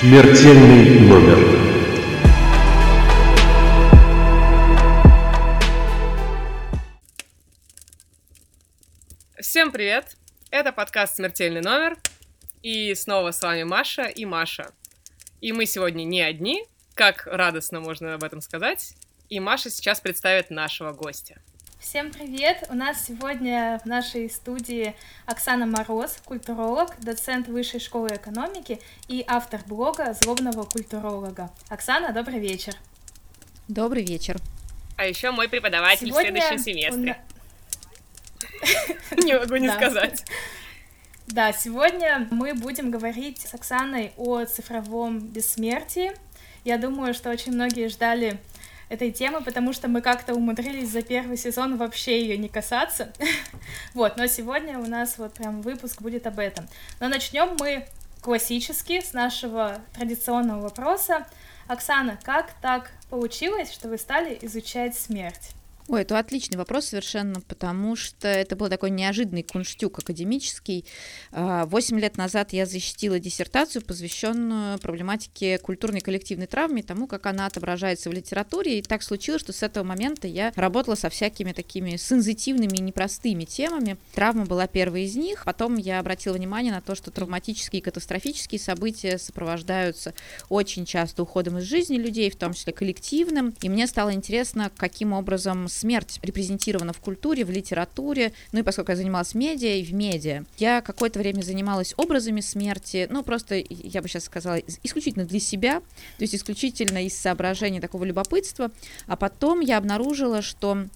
Смертельный номер. Всем привет! Это подкаст «Смертельный номер». И снова с вами Маша и Маша. И мы сегодня не одни, как радостно можно об этом сказать. И Маша сейчас представит нашего гостя. Всем привет! У нас сегодня в нашей студии Оксана Мороз, культуролог, доцент Высшей школы экономики и автор блога «Злобного культуролога». Оксана, добрый вечер! Добрый вечер! А еще мой преподаватель сегодня в следующем семестре. Не могу не сказать. Да, сегодня мы будем говорить с Оксаной о цифровом бессмертии. Я думаю, что очень многие ждали этой темы, потому что мы как-то умудрились за первый сезон вообще ее не касаться. вот, но сегодня у нас вот прям выпуск будет об этом. Но начнем мы классически с нашего традиционного вопроса. Оксана, как так получилось, что вы стали изучать смерть? Ой, это отличный вопрос совершенно, потому что это был такой неожиданный кунштюк академический. А, восемь лет назад я защитила диссертацию, посвященную проблематике культурной коллективной травмы, тому, как она отображается в литературе. И так случилось, что с этого момента я работала со всякими такими сензитивными и непростыми темами. Травма была первой из них. Потом я обратила внимание на то, что травматические и катастрофические события сопровождаются очень часто уходом из жизни людей, в том числе коллективным. И мне стало интересно, каким образом смерть репрезентирована в культуре, в литературе. Ну и поскольку я занималась медиа и в медиа, я какое-то время занималась образами смерти, ну просто, я бы сейчас сказала, исключительно для себя, то есть исключительно из соображений такого любопытства. А потом я обнаружила, что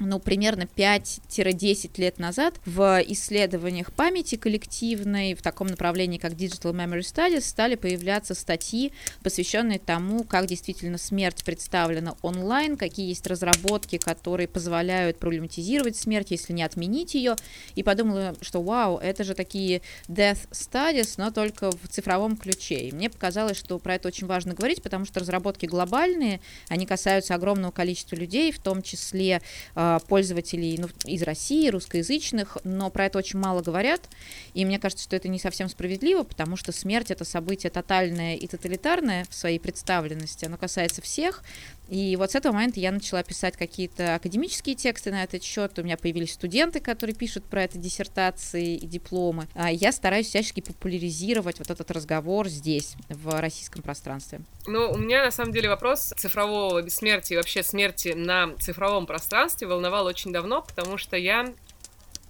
ну, примерно 5-10 лет назад в исследованиях памяти коллективной в таком направлении, как Digital Memory Studies, стали появляться статьи, посвященные тому, как действительно смерть представлена онлайн, какие есть разработки, которые позволяют проблематизировать смерть, если не отменить ее. И подумала, что вау, это же такие death studies, но только в цифровом ключе. И мне показалось, что про это очень важно говорить, потому что разработки глобальные, они касаются огромного количества людей, в том числе э, пользователей ну, из России, русскоязычных, но про это очень мало говорят, и мне кажется, что это не совсем справедливо, потому что смерть — это событие тотальное и тоталитарное в своей представленности, оно касается всех, и вот с этого момента я начала писать какие-то академические тексты на этот счет. У меня появились студенты, которые пишут про это диссертации и дипломы. А я стараюсь всячески популяризировать вот этот разговор здесь, в российском пространстве. Ну, у меня на самом деле вопрос цифрового бессмертия и вообще смерти на цифровом пространстве волновал очень давно, потому что я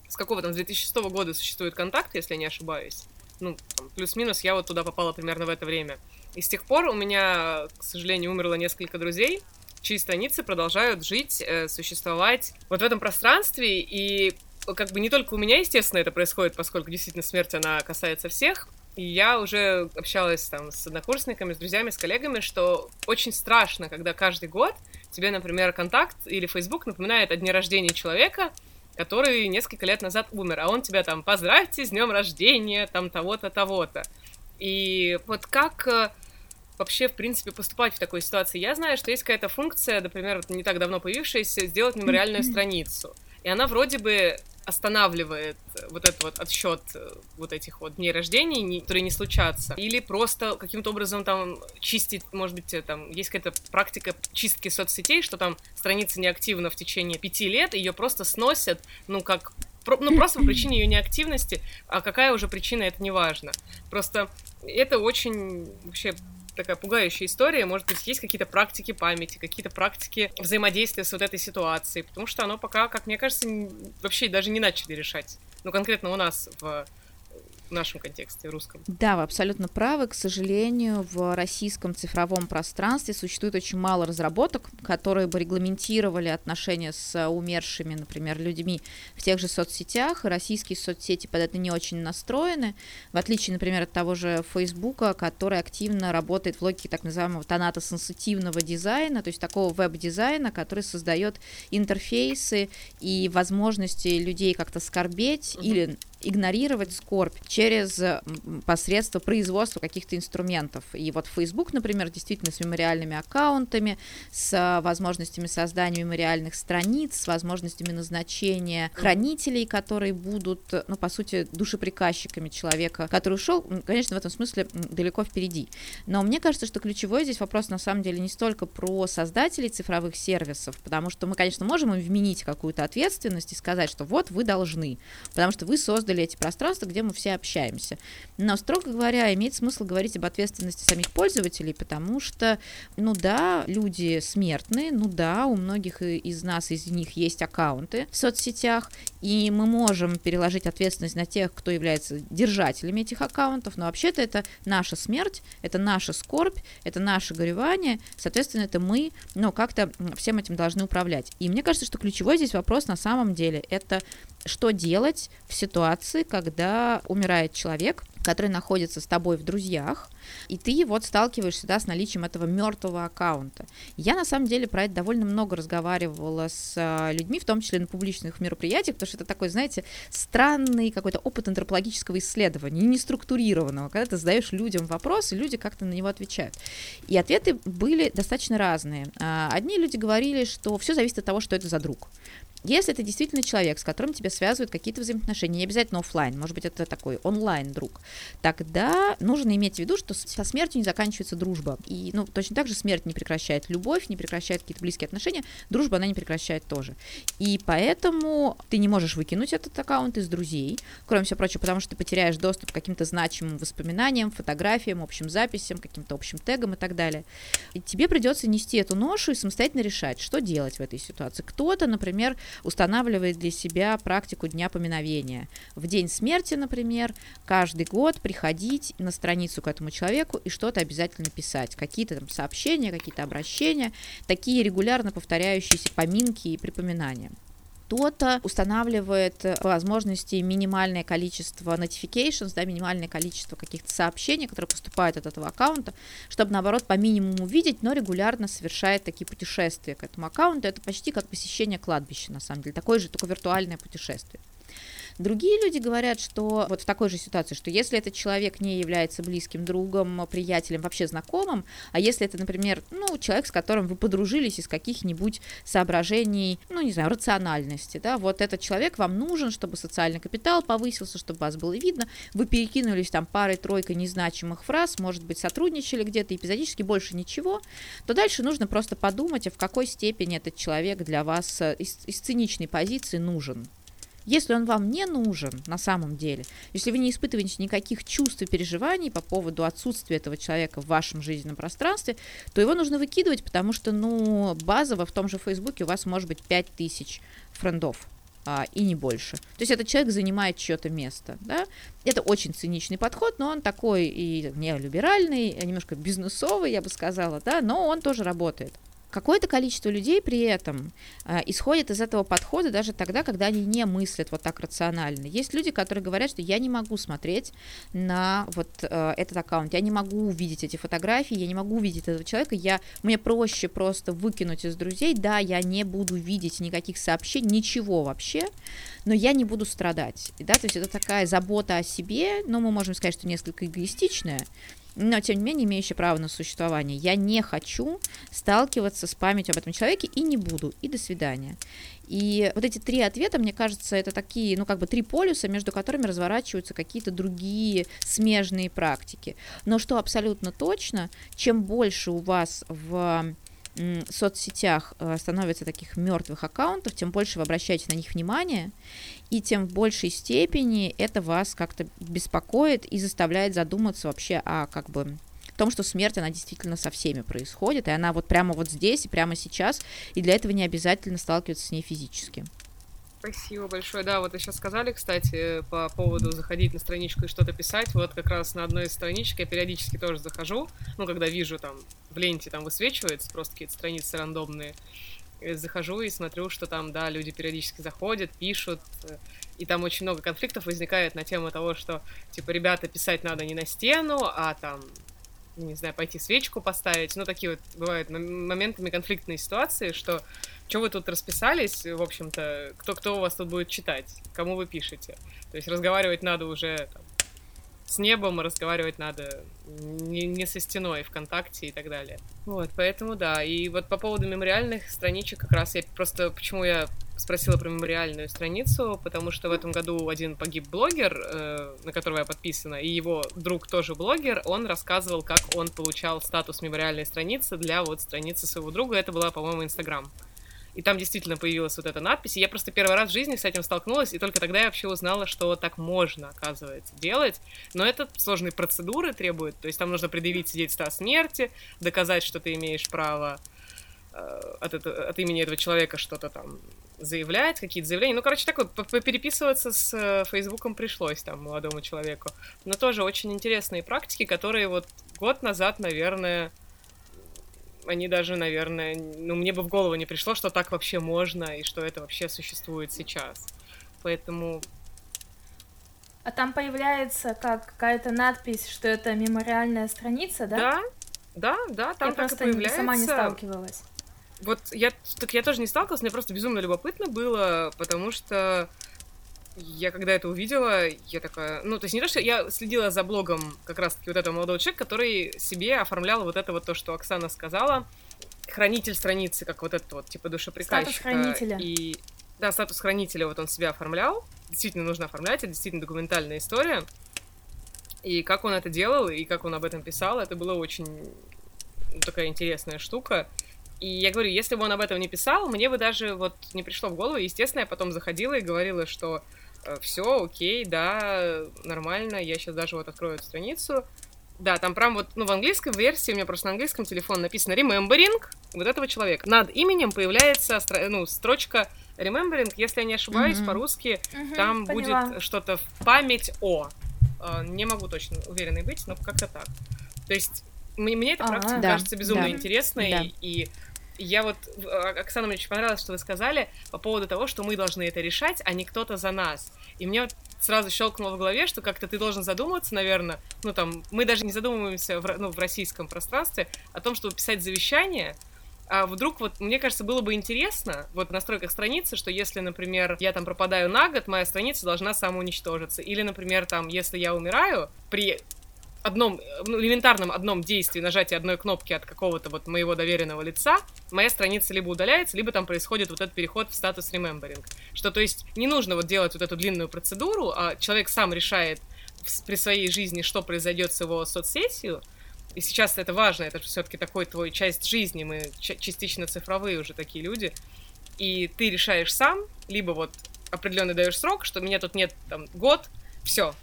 с какого там, с 2006 года существует контакт, если я не ошибаюсь. Ну, плюс-минус я вот туда попала примерно в это время. И с тех пор у меня, к сожалению, умерло несколько друзей, чьи страницы продолжают жить, э, существовать вот в этом пространстве. И как бы не только у меня, естественно, это происходит, поскольку действительно смерть, она касается всех. И я уже общалась там с однокурсниками, с друзьями, с коллегами, что очень страшно, когда каждый год тебе, например, контакт или Facebook напоминает о дне рождения человека, который несколько лет назад умер, а он тебя там поздравьте с днем рождения, там того-то, того-то. И вот как э, вообще, в принципе, поступать в такой ситуации? Я знаю, что есть какая-то функция, например, вот не так давно появившаяся, сделать мемориальную страницу. И она вроде бы останавливает вот этот вот отсчет э, вот этих вот дней рождения, которые не случатся, или просто каким-то образом там чистить, может быть, э, там есть какая-то практика чистки соцсетей, что там страница неактивна в течение пяти лет, ее просто сносят, ну, как ну, просто по причине ее неактивности, а какая уже причина, это не важно. Просто это очень вообще такая пугающая история. Может быть, есть какие-то практики памяти, какие-то практики взаимодействия с вот этой ситуацией, потому что оно пока, как мне кажется, вообще даже не начали решать. Ну, конкретно у нас в в нашем контексте русском. Да, вы абсолютно правы. К сожалению, в российском цифровом пространстве существует очень мало разработок, которые бы регламентировали отношения с умершими, например, людьми в тех же соцсетях. российские соцсети под это не очень настроены, в отличие, например, от того же Фейсбука, который активно работает в логике так называемого тонато-сенситивного дизайна, то есть такого веб-дизайна, который создает интерфейсы и возможности людей как-то скорбеть угу. или игнорировать скорбь через посредство производства каких-то инструментов. И вот Facebook, например, действительно с мемориальными аккаунтами, с возможностями создания мемориальных страниц, с возможностями назначения хранителей, которые будут, ну, по сути, душеприказчиками человека, который ушел, конечно, в этом смысле далеко впереди. Но мне кажется, что ключевой здесь вопрос на самом деле не столько про создателей цифровых сервисов, потому что мы, конечно, можем им вменить какую-то ответственность и сказать, что вот вы должны, потому что вы создали эти пространства, где мы все общаемся. Но, строго говоря, имеет смысл говорить об ответственности самих пользователей, потому что, ну да, люди смертные, ну да, у многих из нас, из них есть аккаунты в соцсетях, и мы можем переложить ответственность на тех, кто является держателями этих аккаунтов, но вообще-то это наша смерть, это наша скорбь, это наше горевание, соответственно, это мы, ну, как-то всем этим должны управлять. И мне кажется, что ключевой здесь вопрос на самом деле это что делать в ситуации, когда умирает человек, который находится с тобой в друзьях, и ты вот сталкиваешься да, с наличием этого мертвого аккаунта. Я на самом деле про это довольно много разговаривала с а, людьми, в том числе на публичных мероприятиях, потому что это такой, знаете, странный какой-то опыт антропологического исследования, не структурированного, когда ты задаешь людям вопрос, и люди как-то на него отвечают. И ответы были достаточно разные. А, одни люди говорили, что все зависит от того, что это за друг. Если это действительно человек, с которым тебя связывают какие-то взаимоотношения, не обязательно офлайн, может быть, это такой онлайн друг, тогда нужно иметь в виду, что со смертью не заканчивается дружба. И, ну, точно так же смерть не прекращает любовь, не прекращает какие-то близкие отношения, дружба она не прекращает тоже. И поэтому ты не можешь выкинуть этот аккаунт из друзей, кроме всего прочего, потому что ты потеряешь доступ к каким-то значимым воспоминаниям, фотографиям, общим записям, каким-то общим тегам и так далее. И тебе придется нести эту ношу и самостоятельно решать, что делать в этой ситуации. Кто-то, например, устанавливает для себя практику дня поминовения. В день смерти, например, каждый год приходить на страницу к этому человеку и что-то обязательно писать. Какие-то там сообщения, какие-то обращения, такие регулярно повторяющиеся поминки и припоминания кто-то устанавливает по возможности минимальное количество notifications, да, минимальное количество каких-то сообщений, которые поступают от этого аккаунта, чтобы, наоборот, по минимуму видеть, но регулярно совершает такие путешествия к этому аккаунту. Это почти как посещение кладбища, на самом деле, такое же, только виртуальное путешествие. Другие люди говорят, что вот в такой же ситуации, что если этот человек не является близким другом, приятелем, вообще знакомым, а если это, например, ну, человек, с которым вы подружились из каких-нибудь соображений, ну, не знаю, рациональности, да, вот этот человек вам нужен, чтобы социальный капитал повысился, чтобы вас было видно, вы перекинулись там парой-тройкой незначимых фраз, может быть, сотрудничали где-то эпизодически, больше ничего, то дальше нужно просто подумать, а в какой степени этот человек для вас э, из, из циничной позиции нужен. Если он вам не нужен на самом деле, если вы не испытываете никаких чувств и переживаний по поводу отсутствия этого человека в вашем жизненном пространстве, то его нужно выкидывать, потому что, ну, базово в том же Фейсбуке у вас может быть 5000 френдов а, и не больше. То есть этот человек занимает чье-то место, да. Это очень циничный подход, но он такой и неолиберальный, немножко бизнесовый, я бы сказала, да, но он тоже работает. Какое-то количество людей при этом э, исходит из этого подхода даже тогда, когда они не мыслят вот так рационально. Есть люди, которые говорят, что я не могу смотреть на вот э, этот аккаунт, я не могу увидеть эти фотографии, я не могу увидеть этого человека, я, мне проще просто выкинуть из друзей, да, я не буду видеть никаких сообщений, ничего вообще, но я не буду страдать. Да, то есть это такая забота о себе, но мы можем сказать, что несколько эгоистичная, но тем не менее имеющая право на существование. Я не хочу сталкиваться с памятью об этом человеке и не буду. И до свидания. И вот эти три ответа, мне кажется, это такие, ну, как бы три полюса, между которыми разворачиваются какие-то другие смежные практики. Но что абсолютно точно, чем больше у вас в соцсетях э, становится таких мертвых аккаунтов, тем больше вы обращаете на них внимание, и тем в большей степени это вас как-то беспокоит и заставляет задуматься вообще о как бы том, что смерть, она действительно со всеми происходит, и она вот прямо вот здесь и прямо сейчас, и для этого не обязательно сталкиваться с ней физически. Спасибо большое. Да, вот сейчас сказали, кстати, по поводу заходить на страничку и что-то писать. Вот как раз на одной из страничек я периодически тоже захожу. Ну, когда вижу там в ленте там высвечивается просто какие-то страницы рандомные. И захожу и смотрю, что там, да, люди периодически заходят, пишут. И там очень много конфликтов возникает на тему того, что, типа, ребята, писать надо не на стену, а там не знаю, пойти свечку поставить. Ну, такие вот бывают моментами конфликтные ситуации, что что вы тут расписались, в общем-то, кто-кто у вас тут будет читать, кому вы пишете. То есть разговаривать надо уже там, с небом, разговаривать надо не, не со стеной ВКонтакте и так далее. Вот, поэтому да. И вот по поводу мемориальных страничек как раз я просто, почему я спросила про мемориальную страницу, потому что в этом году один погиб блогер, э, на которого я подписана, и его друг тоже блогер, он рассказывал, как он получал статус мемориальной страницы для вот страницы своего друга. Это была, по-моему, Инстаграм. И там действительно появилась вот эта надпись. И я просто первый раз в жизни с этим столкнулась, и только тогда я вообще узнала, что так можно, оказывается, делать. Но это сложные процедуры требует. То есть там нужно предъявить свидетельство о смерти, доказать, что ты имеешь право э, от, это, от имени этого человека что-то там заявлять, какие-то заявления. Ну, короче, такой, переписываться с э, Фейсбуком пришлось там молодому человеку. Но тоже очень интересные практики, которые вот год назад, наверное, они даже, наверное, ну, мне бы в голову не пришло, что так вообще можно и что это вообще существует сейчас. Поэтому... А там появляется как какая-то надпись, что это мемориальная страница, да? Да, да, да, там я так просто и появляется. сама не сталкивалась. Вот я, так я тоже не сталкивалась, мне просто безумно любопытно было, потому что я когда это увидела, я такая... Ну, то есть не то, что я следила за блогом как раз-таки вот этого молодого человека, который себе оформлял вот это вот то, что Оксана сказала, хранитель страницы, как вот этот вот, типа душеприказчика. Статус хранителя. И, да, статус хранителя вот он себя оформлял. Действительно нужно оформлять, это действительно документальная история. И как он это делал, и как он об этом писал, это было очень ну, такая интересная штука. И я говорю, если бы он об этом не писал, мне бы даже вот не пришло в голову. Естественно, я потом заходила и говорила, что Э, все, окей, да, нормально, я сейчас даже вот открою эту страницу. Да, там прям вот, ну, в английской версии, у меня просто на английском телефоне написано remembering вот этого человека. Над именем появляется, ну, строчка remembering, если я не ошибаюсь, mm-hmm. по-русски mm-hmm, там поняла. будет что-то в память о. Э, не могу точно уверенной быть, но как-то так. То есть мне, мне эта практика а, кажется безумно да. интересной, да. и я вот, а, Оксана, мне очень понравилось, что вы сказали по поводу того, что мы должны это решать, а не кто-то за нас. И мне вот сразу щелкнуло в голове, что как-то ты должен задуматься, наверное, ну там, мы даже не задумываемся в, ну, в российском пространстве о том, чтобы писать завещание, а вдруг вот, мне кажется, было бы интересно, вот в настройках страницы, что если, например, я там пропадаю на год, моя страница должна самоуничтожиться. Или, например, там, если я умираю, при одном, ну, элементарном одном действии нажатия одной кнопки от какого-то вот моего доверенного лица, моя страница либо удаляется, либо там происходит вот этот переход в статус remembering. Что, то есть, не нужно вот делать вот эту длинную процедуру, а человек сам решает при своей жизни, что произойдет с его соцсетью, и сейчас это важно, это же все-таки такой твой часть жизни, мы частично цифровые уже такие люди, и ты решаешь сам, либо вот определенный даешь срок, что меня тут нет там год, все,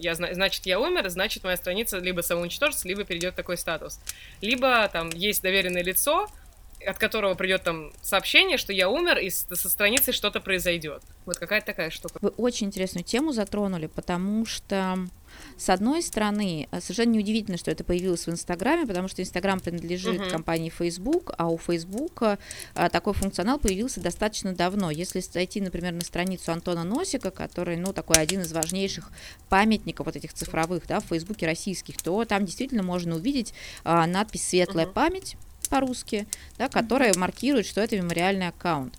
я, значит, я умер, значит, моя страница либо самоуничтожится, либо перейдет такой статус. Либо там есть доверенное лицо, от которого придет там сообщение, что я умер, и со страницы что-то произойдет. Вот какая-то такая штука. Вы очень интересную тему затронули, потому что с одной стороны, э, совершенно неудивительно, что это появилось в Инстаграме, потому что Инстаграм принадлежит uh-huh. компании Facebook, а у Facebook а, такой функционал появился достаточно давно. Если зайти, например, на страницу Антона Носика, который, ну, такой один из важнейших памятников вот этих цифровых, да, в Фейсбуке российских, то там действительно можно увидеть а, надпись «Светлая uh-huh. память», по-русски, да, которая маркирует, что это мемориальный аккаунт.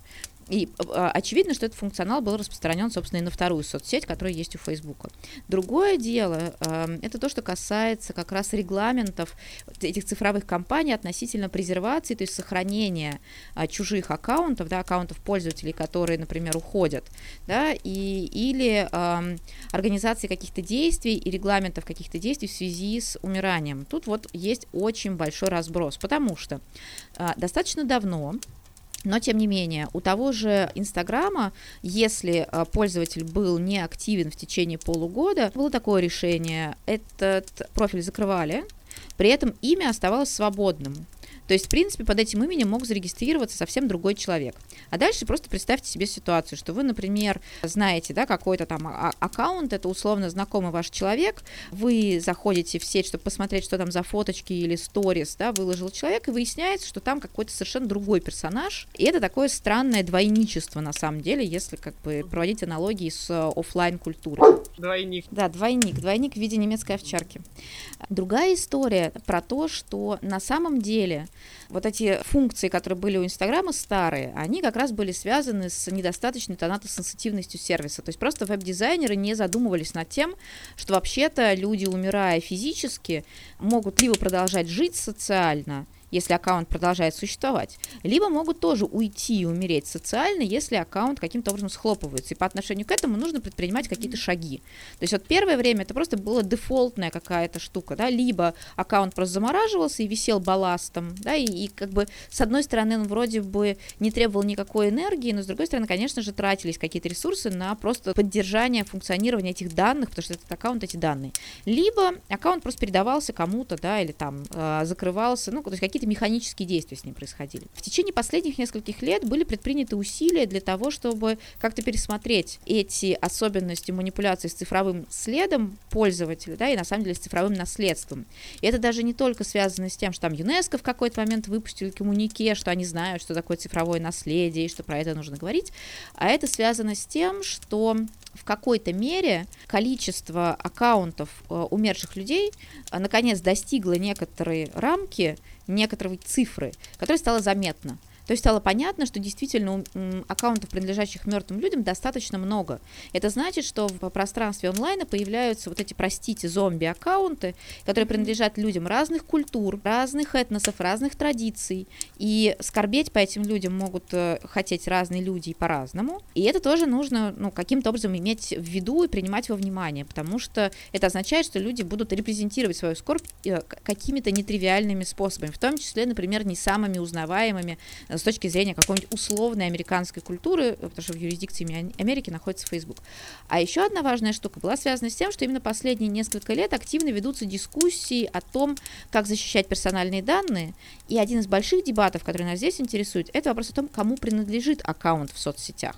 И э, очевидно, что этот функционал был распространен, собственно, и на вторую соцсеть, которая есть у Фейсбука. Другое дело, э, это то, что касается как раз регламентов этих цифровых компаний относительно презервации, то есть сохранения э, чужих аккаунтов, да, аккаунтов пользователей, которые, например, уходят, да, и, или э, организации каких-то действий и регламентов каких-то действий в связи с умиранием. Тут вот есть очень большой разброс, потому что э, достаточно давно но, тем не менее, у того же Инстаграма, если а, пользователь был не активен в течение полугода, было такое решение, этот профиль закрывали, при этом имя оставалось свободным. То есть, в принципе, под этим именем мог зарегистрироваться совсем другой человек. А дальше просто представьте себе ситуацию, что вы, например, знаете, да, какой-то там а- аккаунт, это условно знакомый ваш человек, вы заходите в сеть, чтобы посмотреть, что там за фоточки или сторис, да, выложил человек, и выясняется, что там какой-то совершенно другой персонаж. И это такое странное двойничество, на самом деле, если как бы проводить аналогии с офлайн культурой. Двойник. Да, двойник. Двойник в виде немецкой овчарки. Другая история про то, что на самом деле вот эти функции, которые были у Инстаграма старые, они как раз были связаны с недостаточной тонатосенситивностью сервиса. То есть просто веб-дизайнеры не задумывались над тем, что вообще-то люди, умирая физически, могут либо продолжать жить социально, если аккаунт продолжает существовать, либо могут тоже уйти и умереть социально, если аккаунт каким-то образом схлопывается. И по отношению к этому нужно предпринимать какие-то шаги. То есть вот первое время это просто была дефолтная какая-то штука, да, либо аккаунт просто замораживался и висел балластом, да, и, и как бы с одной стороны он вроде бы не требовал никакой энергии, но с другой стороны, конечно же, тратились какие-то ресурсы на просто поддержание функционирования этих данных, потому что этот аккаунт эти данные. Либо аккаунт просто передавался кому-то, да, или там э, закрывался, ну, то есть какие-то какие-то механические действия с ним происходили. В течение последних нескольких лет были предприняты усилия для того, чтобы как-то пересмотреть эти особенности манипуляции с цифровым следом пользователя, да, и на самом деле с цифровым наследством. И это даже не только связано с тем, что там ЮНЕСКО в какой-то момент выпустили коммунике, что они знают, что такое цифровое наследие, и что про это нужно говорить, а это связано с тем, что в какой-то мере количество аккаунтов э, умерших людей э, наконец достигло некоторые рамки, некоторые цифры, которая стала заметна. То есть стало понятно, что действительно аккаунтов, принадлежащих мертвым людям, достаточно много. Это значит, что в пространстве онлайна появляются вот эти, простите, зомби-аккаунты, которые принадлежат людям разных культур, разных этносов, разных традиций. И скорбеть по этим людям могут э, хотеть разные люди по-разному. И это тоже нужно ну, каким-то образом иметь в виду и принимать во внимание, потому что это означает, что люди будут репрезентировать свою скорбь э, какими-то нетривиальными способами, в том числе, например, не самыми узнаваемыми э, с точки зрения какой-нибудь условной американской культуры, потому что в юрисдикции Америки находится Facebook. А еще одна важная штука была связана с тем, что именно последние несколько лет активно ведутся дискуссии о том, как защищать персональные данные. И один из больших дебатов, который нас здесь интересует, это вопрос о том, кому принадлежит аккаунт в соцсетях.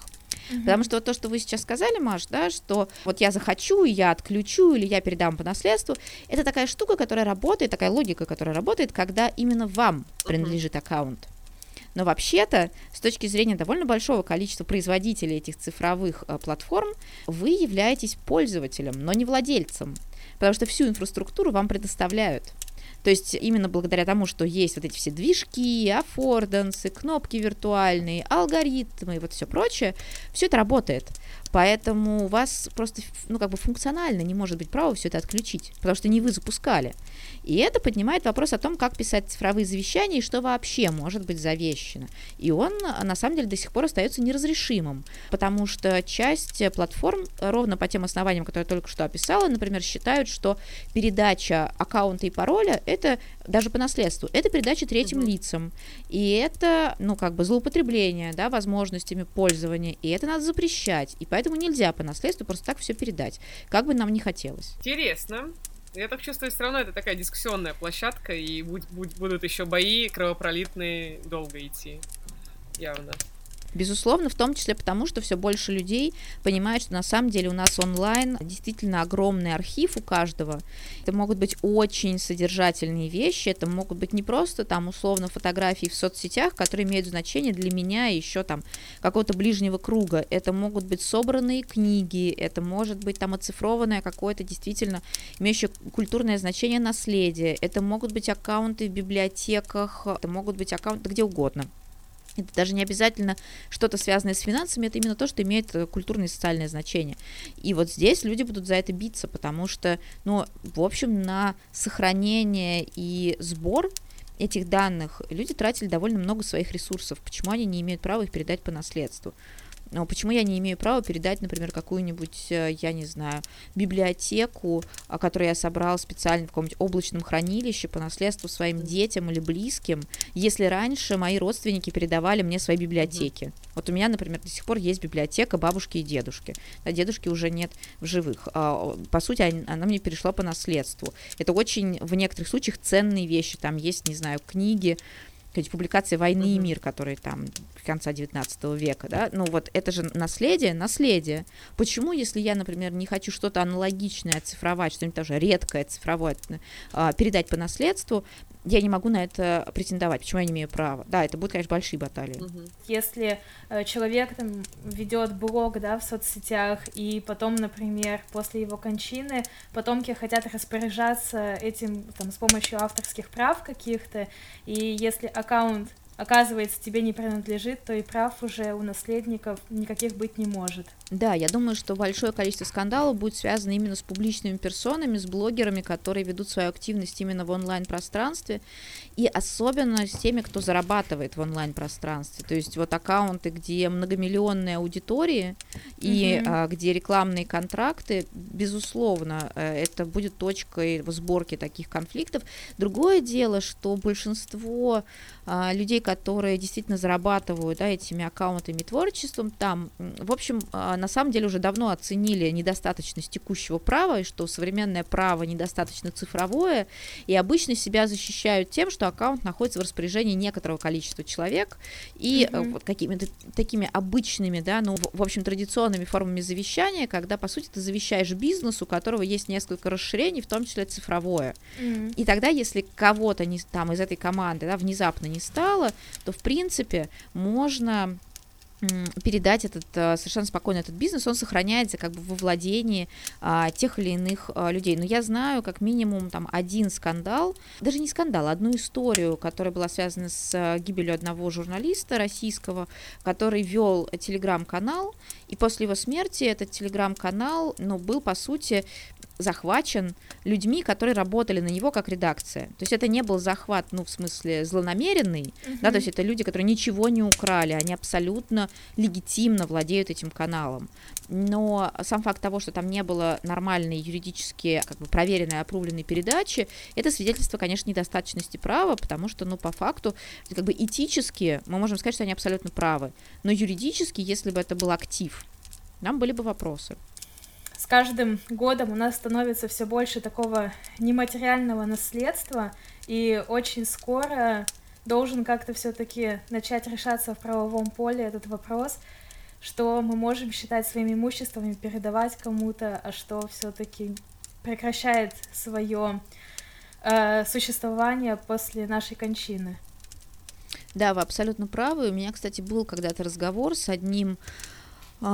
Угу. Потому что вот то, что вы сейчас сказали, Маш, да, что вот я захочу, я отключу или я передам по наследству, это такая штука, которая работает, такая логика, которая работает, когда именно вам принадлежит аккаунт. Но вообще-то, с точки зрения довольно большого количества производителей этих цифровых э, платформ, вы являетесь пользователем, но не владельцем, потому что всю инфраструктуру вам предоставляют. То есть именно благодаря тому, что есть вот эти все движки, аффордансы, кнопки виртуальные, алгоритмы и вот все прочее, все это работает. Поэтому у вас просто, ну, как бы функционально не может быть права все это отключить, потому что не вы запускали. И это поднимает вопрос о том, как писать цифровые завещания и что вообще может быть завещено. И он, на самом деле, до сих пор остается неразрешимым, потому что часть платформ, ровно по тем основаниям, которые я только что описала, например, считают, что передача аккаунта и пароля — это даже по наследству, это передача третьим угу. лицам. И это, ну, как бы злоупотребление, да, возможностями пользования, и это надо запрещать. И поэтому нельзя по наследству просто так все передать, как бы нам не хотелось. Интересно. Я так чувствую, все равно это такая дискуссионная площадка, и будь, будь, будут еще бои кровопролитные долго идти. Явно. Безусловно, в том числе потому, что все больше людей понимают, что на самом деле у нас онлайн действительно огромный архив у каждого. Это могут быть очень содержательные вещи, это могут быть не просто там условно фотографии в соцсетях, которые имеют значение для меня и еще там какого-то ближнего круга. Это могут быть собранные книги, это может быть там оцифрованное какое-то действительно имеющее культурное значение наследие, это могут быть аккаунты в библиотеках, это могут быть аккаунты где угодно. Это даже не обязательно что-то связанное с финансами, это именно то, что имеет э, культурное и социальное значение. И вот здесь люди будут за это биться, потому что, ну, в общем, на сохранение и сбор этих данных люди тратили довольно много своих ресурсов. Почему они не имеют права их передать по наследству? Почему я не имею права передать, например, какую-нибудь, э, я не знаю, библиотеку, которую я собрал специально в каком-нибудь облачном хранилище по наследству своим детям или близким, если раньше мои родственники передавали мне свои библиотеки. Вот у меня, например, до сих пор есть библиотека бабушки и дедушки. А дедушки уже нет в живых. А, по сути, она мне перешла по наследству. Это очень в некоторых случаях ценные вещи. Там есть, не знаю, книги, есть публикации «Войны mm-hmm. и мир», которые там конца 19 века, да, ну вот это же наследие, наследие. Почему, если я, например, не хочу что-то аналогичное оцифровать, что-нибудь тоже редкое цифровое а, передать по наследству, я не могу на это претендовать. Почему я не имею права? Да, это будут, конечно, большие баталии. Если э, человек там ведет блог, да, в соцсетях, и потом, например, после его кончины потомки хотят распоряжаться этим там с помощью авторских прав каких-то, и если аккаунт оказывается, тебе не принадлежит, то и прав уже у наследников никаких быть не может. Да, я думаю, что большое количество скандалов будет связано именно с публичными персонами, с блогерами, которые ведут свою активность именно в онлайн-пространстве, и особенно с теми, кто зарабатывает в онлайн-пространстве. То есть вот аккаунты, где многомиллионные аудитории и mm-hmm. а, где рекламные контракты, безусловно, э, это будет точкой в сборке таких конфликтов. Другое дело, что большинство а, людей, которые действительно зарабатывают да, этими аккаунтами творчеством, там, в общем, а, на самом деле уже давно оценили недостаточность текущего права, и что современное право недостаточно цифровое, и обычно себя защищают тем, что аккаунт находится в распоряжении некоторого количества человек, и mm-hmm. вот какими-то такими обычными, да, ну, в, общем, традиционными формами завещания, когда, по сути, ты завещаешь бизнес, у которого есть несколько расширений, в том числе цифровое. Mm-hmm. И тогда, если кого-то не, там из этой команды да, внезапно не стало, то, в принципе, можно передать этот э, совершенно спокойно этот бизнес, он сохраняется как бы во владении а, тех или иных а, людей. Но я знаю как минимум там один скандал, даже не скандал, одну историю, которая была связана с а, гибелью одного журналиста российского, который вел телеграм-канал, и после его смерти этот телеграм-канал, ну, был по сути захвачен людьми, которые работали на него как редакция. То есть это не был захват, ну, в смысле, злонамеренный, uh-huh. да, то есть это люди, которые ничего не украли, они абсолютно легитимно владеют этим каналом. Но сам факт того, что там не было нормальной юридически как бы проверенной, опрувленной передачи, это свидетельство, конечно, недостаточности права, потому что, ну, по факту, как бы этически мы можем сказать, что они абсолютно правы, но юридически, если бы это был актив, нам были бы вопросы с каждым годом у нас становится все больше такого нематериального наследства, и очень скоро должен как-то все-таки начать решаться в правовом поле этот вопрос, что мы можем считать своим имуществом и передавать кому-то, а что все-таки прекращает свое э, существование после нашей кончины. Да, вы абсолютно правы. У меня, кстати, был когда-то разговор с одним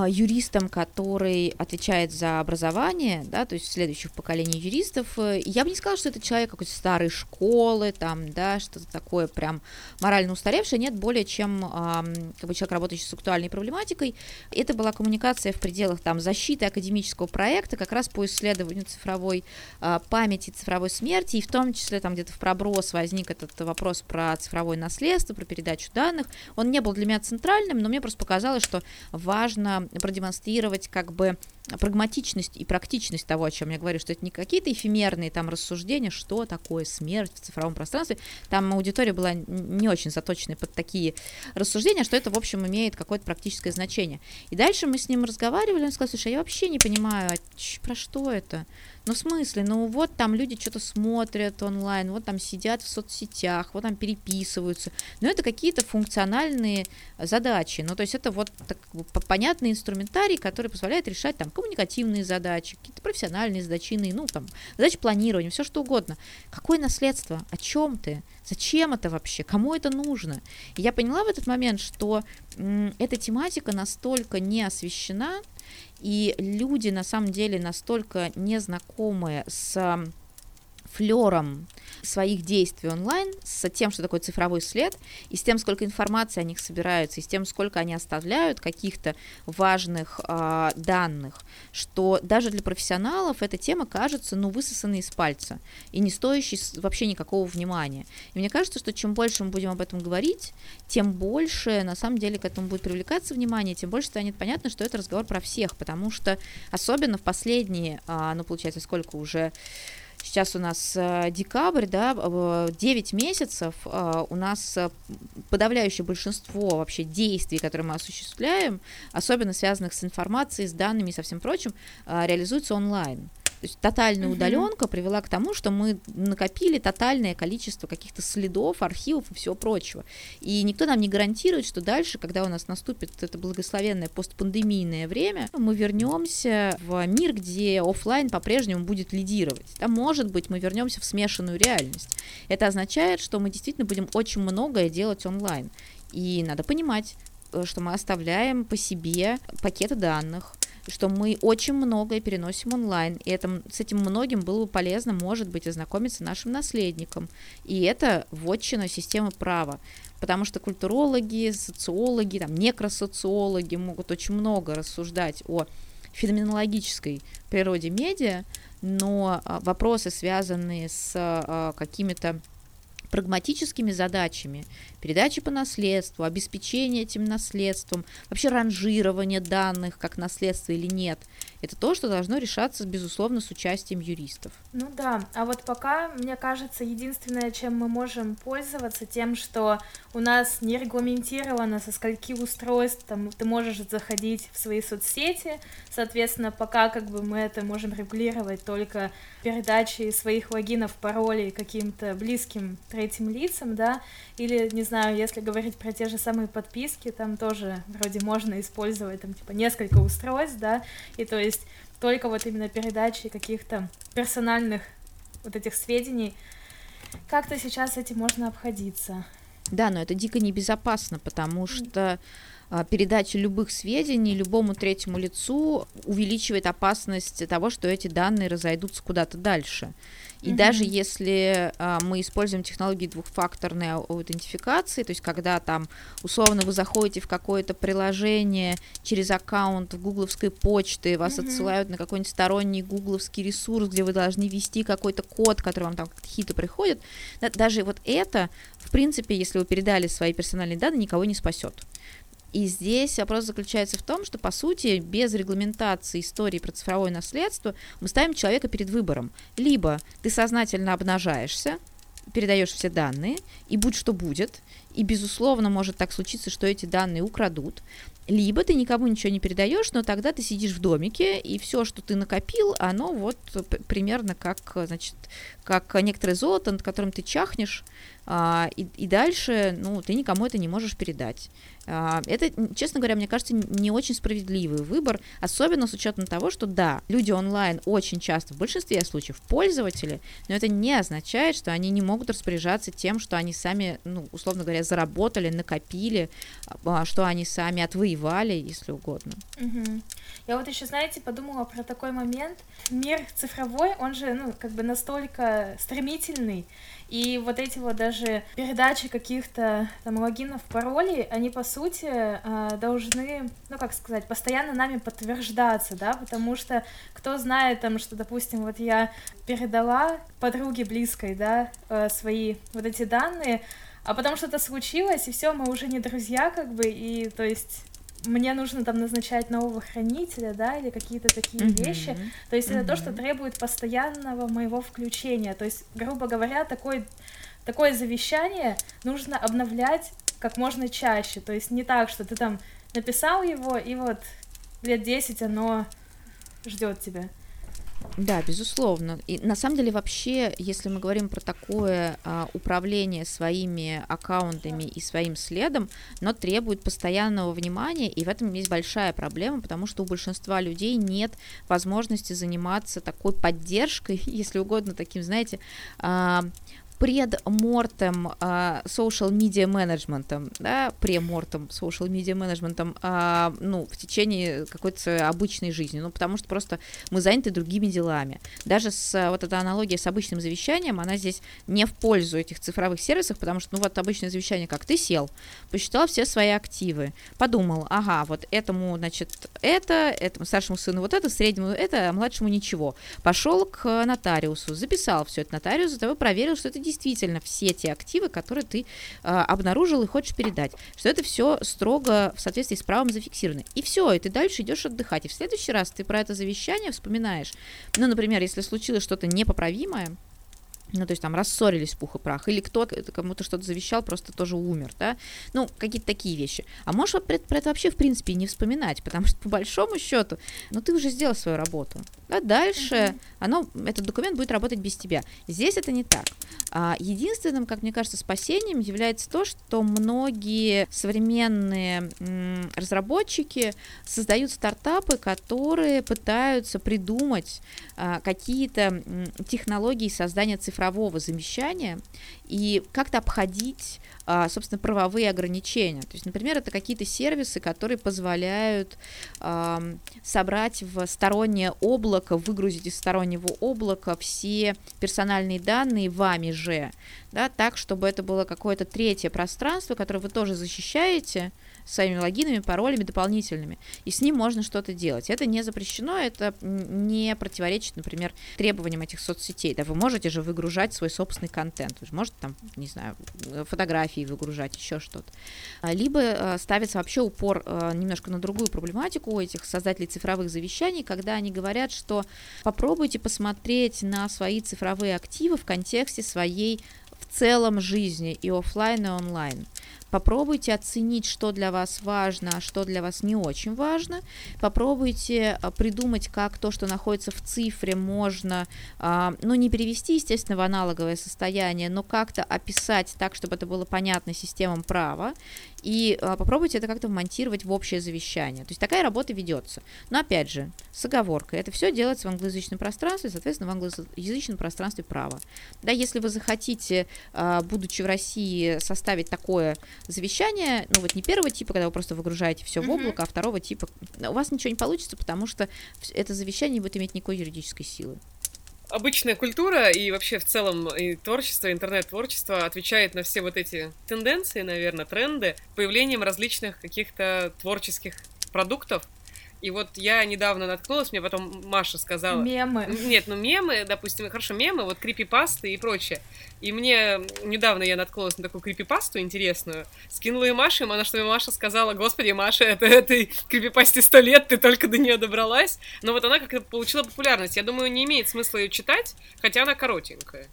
юристом, который отвечает за образование, да, то есть следующих поколений юристов. Э, я бы не сказала, что это человек какой-то старой школы, там, да, что-то такое прям морально устаревшее. Нет, более чем как бы человек, работающий с актуальной проблематикой. Это была коммуникация в пределах там защиты академического проекта как раз по исследованию цифровой а, памяти, цифровой смерти, и в том числе там где-то в проброс возник этот вопрос про цифровое наследство, про передачу данных. Он не был для меня центральным, но мне просто показалось, что важно продемонстрировать как бы прагматичность и практичность того, о чем я говорю, что это не какие-то эфемерные там рассуждения, что такое смерть в цифровом пространстве. Там аудитория была не очень заточенная под такие рассуждения, что это, в общем, имеет какое-то практическое значение. И дальше мы с ним разговаривали, он сказал, слушай, я вообще не понимаю, а про что это? Ну, в смысле, ну вот там люди что-то смотрят онлайн, вот там сидят в соцсетях, вот там переписываются. Но это какие-то функциональные задачи. Ну, то есть это вот так, понятный инструментарий, который позволяет решать там коммуникативные задачи, какие-то профессиональные задачи, ну, там, задачи планирования, все что угодно. Какое наследство? О чем ты? Зачем это вообще? Кому это нужно? И я поняла в этот момент, что эта тематика настолько не освещена, и люди на самом деле настолько незнакомые с флером своих действий онлайн, с тем, что такое цифровой след, и с тем, сколько информации о них собираются, и с тем, сколько они оставляют каких-то важных э, данных, что даже для профессионалов эта тема кажется, ну, высосанной из пальца и не стоящей вообще никакого внимания. И мне кажется, что чем больше мы будем об этом говорить, тем больше, на самом деле, к этому будет привлекаться внимание, тем больше станет понятно, что это разговор про всех, потому что особенно в последние, э, ну, получается, сколько уже Сейчас у нас э, декабрь, да, 9 месяцев э, у нас э, подавляющее большинство вообще действий, которые мы осуществляем, особенно связанных с информацией, с данными и со всем прочим, реализуются онлайн. То есть тотальная угу. удаленка привела к тому, что мы накопили тотальное количество каких-то следов, архивов и всего прочего. И никто нам не гарантирует, что дальше, когда у нас наступит это благословенное постпандемийное время, мы вернемся в мир, где офлайн по-прежнему будет лидировать. Там, может быть, мы вернемся в смешанную реальность. Это означает, что мы действительно будем очень многое делать онлайн. И надо понимать, э, что мы оставляем по себе пакеты данных, что мы очень многое переносим онлайн, и это, с этим многим было бы полезно, может быть, ознакомиться нашим наследникам. И это вотчина системы права, потому что культурологи, социологи, там, некросоциологи могут очень много рассуждать о феноменологической природе медиа, но а, вопросы, связанные с а, какими-то прагматическими задачами, передачи по наследству, обеспечение этим наследством, вообще ранжирование данных как наследство или нет, это то, что должно решаться, безусловно, с участием юристов. Ну да, а вот пока, мне кажется, единственное, чем мы можем пользоваться, тем, что у нас не регламентировано, со скольки устройств там, ты можешь заходить в свои соцсети, соответственно, пока как бы мы это можем регулировать только передачей своих логинов, паролей каким-то близким третьим лицам, да, или, не знаю, если говорить про те же самые подписки, там тоже вроде можно использовать там типа несколько устройств, да, и то есть только вот именно передачи каких-то персональных вот этих сведений, как-то сейчас этим можно обходиться. Да, но это дико небезопасно, потому что а, передача любых сведений любому третьему лицу увеличивает опасность того, что эти данные разойдутся куда-то дальше. И mm-hmm. даже если а, мы используем технологии двухфакторной аутентификации, то есть когда там условно вы заходите в какое-то приложение через аккаунт в гугловской почты, вас mm-hmm. отсылают на какой-нибудь сторонний гугловский ресурс, где вы должны ввести какой-то код, который вам там хитро приходит, да, даже вот это, в принципе, если вы передали свои персональные данные, никого не спасет. И здесь вопрос заключается в том, что, по сути, без регламентации истории про цифровое наследство мы ставим человека перед выбором. Либо ты сознательно обнажаешься, передаешь все данные, и будь что будет, и, безусловно, может так случиться, что эти данные украдут, либо ты никому ничего не передаешь, но тогда ты сидишь в домике, и все, что ты накопил, оно вот примерно как, значит, как некоторое золото, над которым ты чахнешь, а, и, и дальше, ну, ты никому это не можешь передать. А, это, честно говоря, мне кажется, не очень справедливый выбор, особенно с учетом того, что да, люди онлайн очень часто, в большинстве случаев, пользователи, но это не означает, что они не могут распоряжаться тем, что они сами, ну, условно говоря, заработали, накопили, а, что они сами отвоевали, если угодно. Угу. Я вот еще, знаете, подумала про такой момент. Мир цифровой, он же, ну, как бы настолько стремительный, и вот эти вот даже передачи каких-то там логинов, паролей, они по сути э, должны, ну как сказать, постоянно нами подтверждаться, да, потому что кто знает там, что, допустим, вот я передала подруге близкой, да, э, свои вот эти данные, а потом что-то случилось, и все, мы уже не друзья, как бы, и то есть мне нужно там назначать нового хранителя, да, или какие-то такие mm-hmm. вещи. То есть mm-hmm. это то, что требует постоянного моего включения. То есть, грубо говоря, такой, такое завещание нужно обновлять как можно чаще. То есть не так, что ты там написал его, и вот лет 10 оно ждет тебя. Да, безусловно. И на самом деле вообще, если мы говорим про такое а, управление своими аккаунтами и своим следом, но требует постоянного внимания, и в этом есть большая проблема, потому что у большинства людей нет возможности заниматься такой поддержкой, если угодно, таким, знаете, а, предмортем uh, social media менеджментом, да, премортем social media менеджментом, uh, ну, в течение какой-то обычной жизни, ну, потому что просто мы заняты другими делами. Даже с вот эта аналогия с обычным завещанием, она здесь не в пользу этих цифровых сервисов, потому что, ну, вот обычное завещание, как ты сел, посчитал все свои активы, подумал, ага, вот этому, значит, это, этому старшему сыну вот это, среднему это, а младшему ничего. Пошел к нотариусу, записал все это нотариусу, того проверил, что это действительно все те активы, которые ты э, обнаружил и хочешь передать, что это все строго в соответствии с правом зафиксировано. И все, и ты дальше идешь отдыхать. И в следующий раз ты про это завещание вспоминаешь. Ну, например, если случилось что-то непоправимое, ну, то есть там рассорились пух и прах, или кто-то кому-то что-то завещал, просто тоже умер, да, ну, какие-то такие вещи. А можешь про, про это вообще, в принципе, не вспоминать, потому что, по большому счету, ну, ты уже сделал свою работу. Да, дальше uh-huh. оно, этот документ будет работать без тебя. Здесь это не так. А, единственным, как мне кажется, спасением является то, что многие современные разработчики создают стартапы, которые пытаются придумать а, какие-то технологии создания цифрового замещания и как-то обходить а, собственно, правовые ограничения. То есть, например, это какие-то сервисы, которые позволяют собрать в стороннее облако, выгрузить из стороннего облака все персональные данные вами же, да, так, чтобы это было какое-то третье пространство, которое вы тоже защищаете, своими логинами, паролями дополнительными, и с ним можно что-то делать. Это не запрещено, это не противоречит, например, требованиям этих соцсетей. Да, вы можете же выгружать свой собственный контент, вы же можете там, не знаю, фотографии выгружать, еще что-то. А, либо э, ставится вообще упор э, немножко на другую проблематику у этих создателей цифровых завещаний, когда они говорят, что попробуйте посмотреть на свои цифровые активы в контексте своей в целом жизни и офлайн, и онлайн. Попробуйте оценить, что для вас важно, а что для вас не очень важно. Попробуйте а, придумать, как то, что находится в цифре, можно, а, ну, не перевести, естественно, в аналоговое состояние, но как-то описать так, чтобы это было понятно системам права, и а, попробуйте это как-то вмонтировать в общее завещание. То есть такая работа ведется. Но опять же, с оговоркой, это все делается в англоязычном пространстве, соответственно, в англоязычном пространстве права. Да, если вы захотите, будучи в России, составить такое завещание, ну вот не первого типа, когда вы просто выгружаете все в облако, а второго типа, у вас ничего не получится, потому что это завещание не будет иметь никакой юридической силы. Обычная культура и вообще в целом и творчество, интернет-творчество отвечает на все вот эти тенденции, наверное, тренды появлением различных каких-то творческих продуктов, и вот я недавно наткнулась, мне потом Маша сказала... Мемы. Нет, ну мемы, допустим, хорошо, мемы, вот крипипасты и прочее. И мне недавно я наткнулась на такую крипипасту интересную, скинула ее Маше, она что Маша сказала, господи, Маша, это этой крипипасте сто лет, ты только до нее добралась. Но вот она как-то получила популярность. Я думаю, не имеет смысла ее читать, хотя она коротенькая.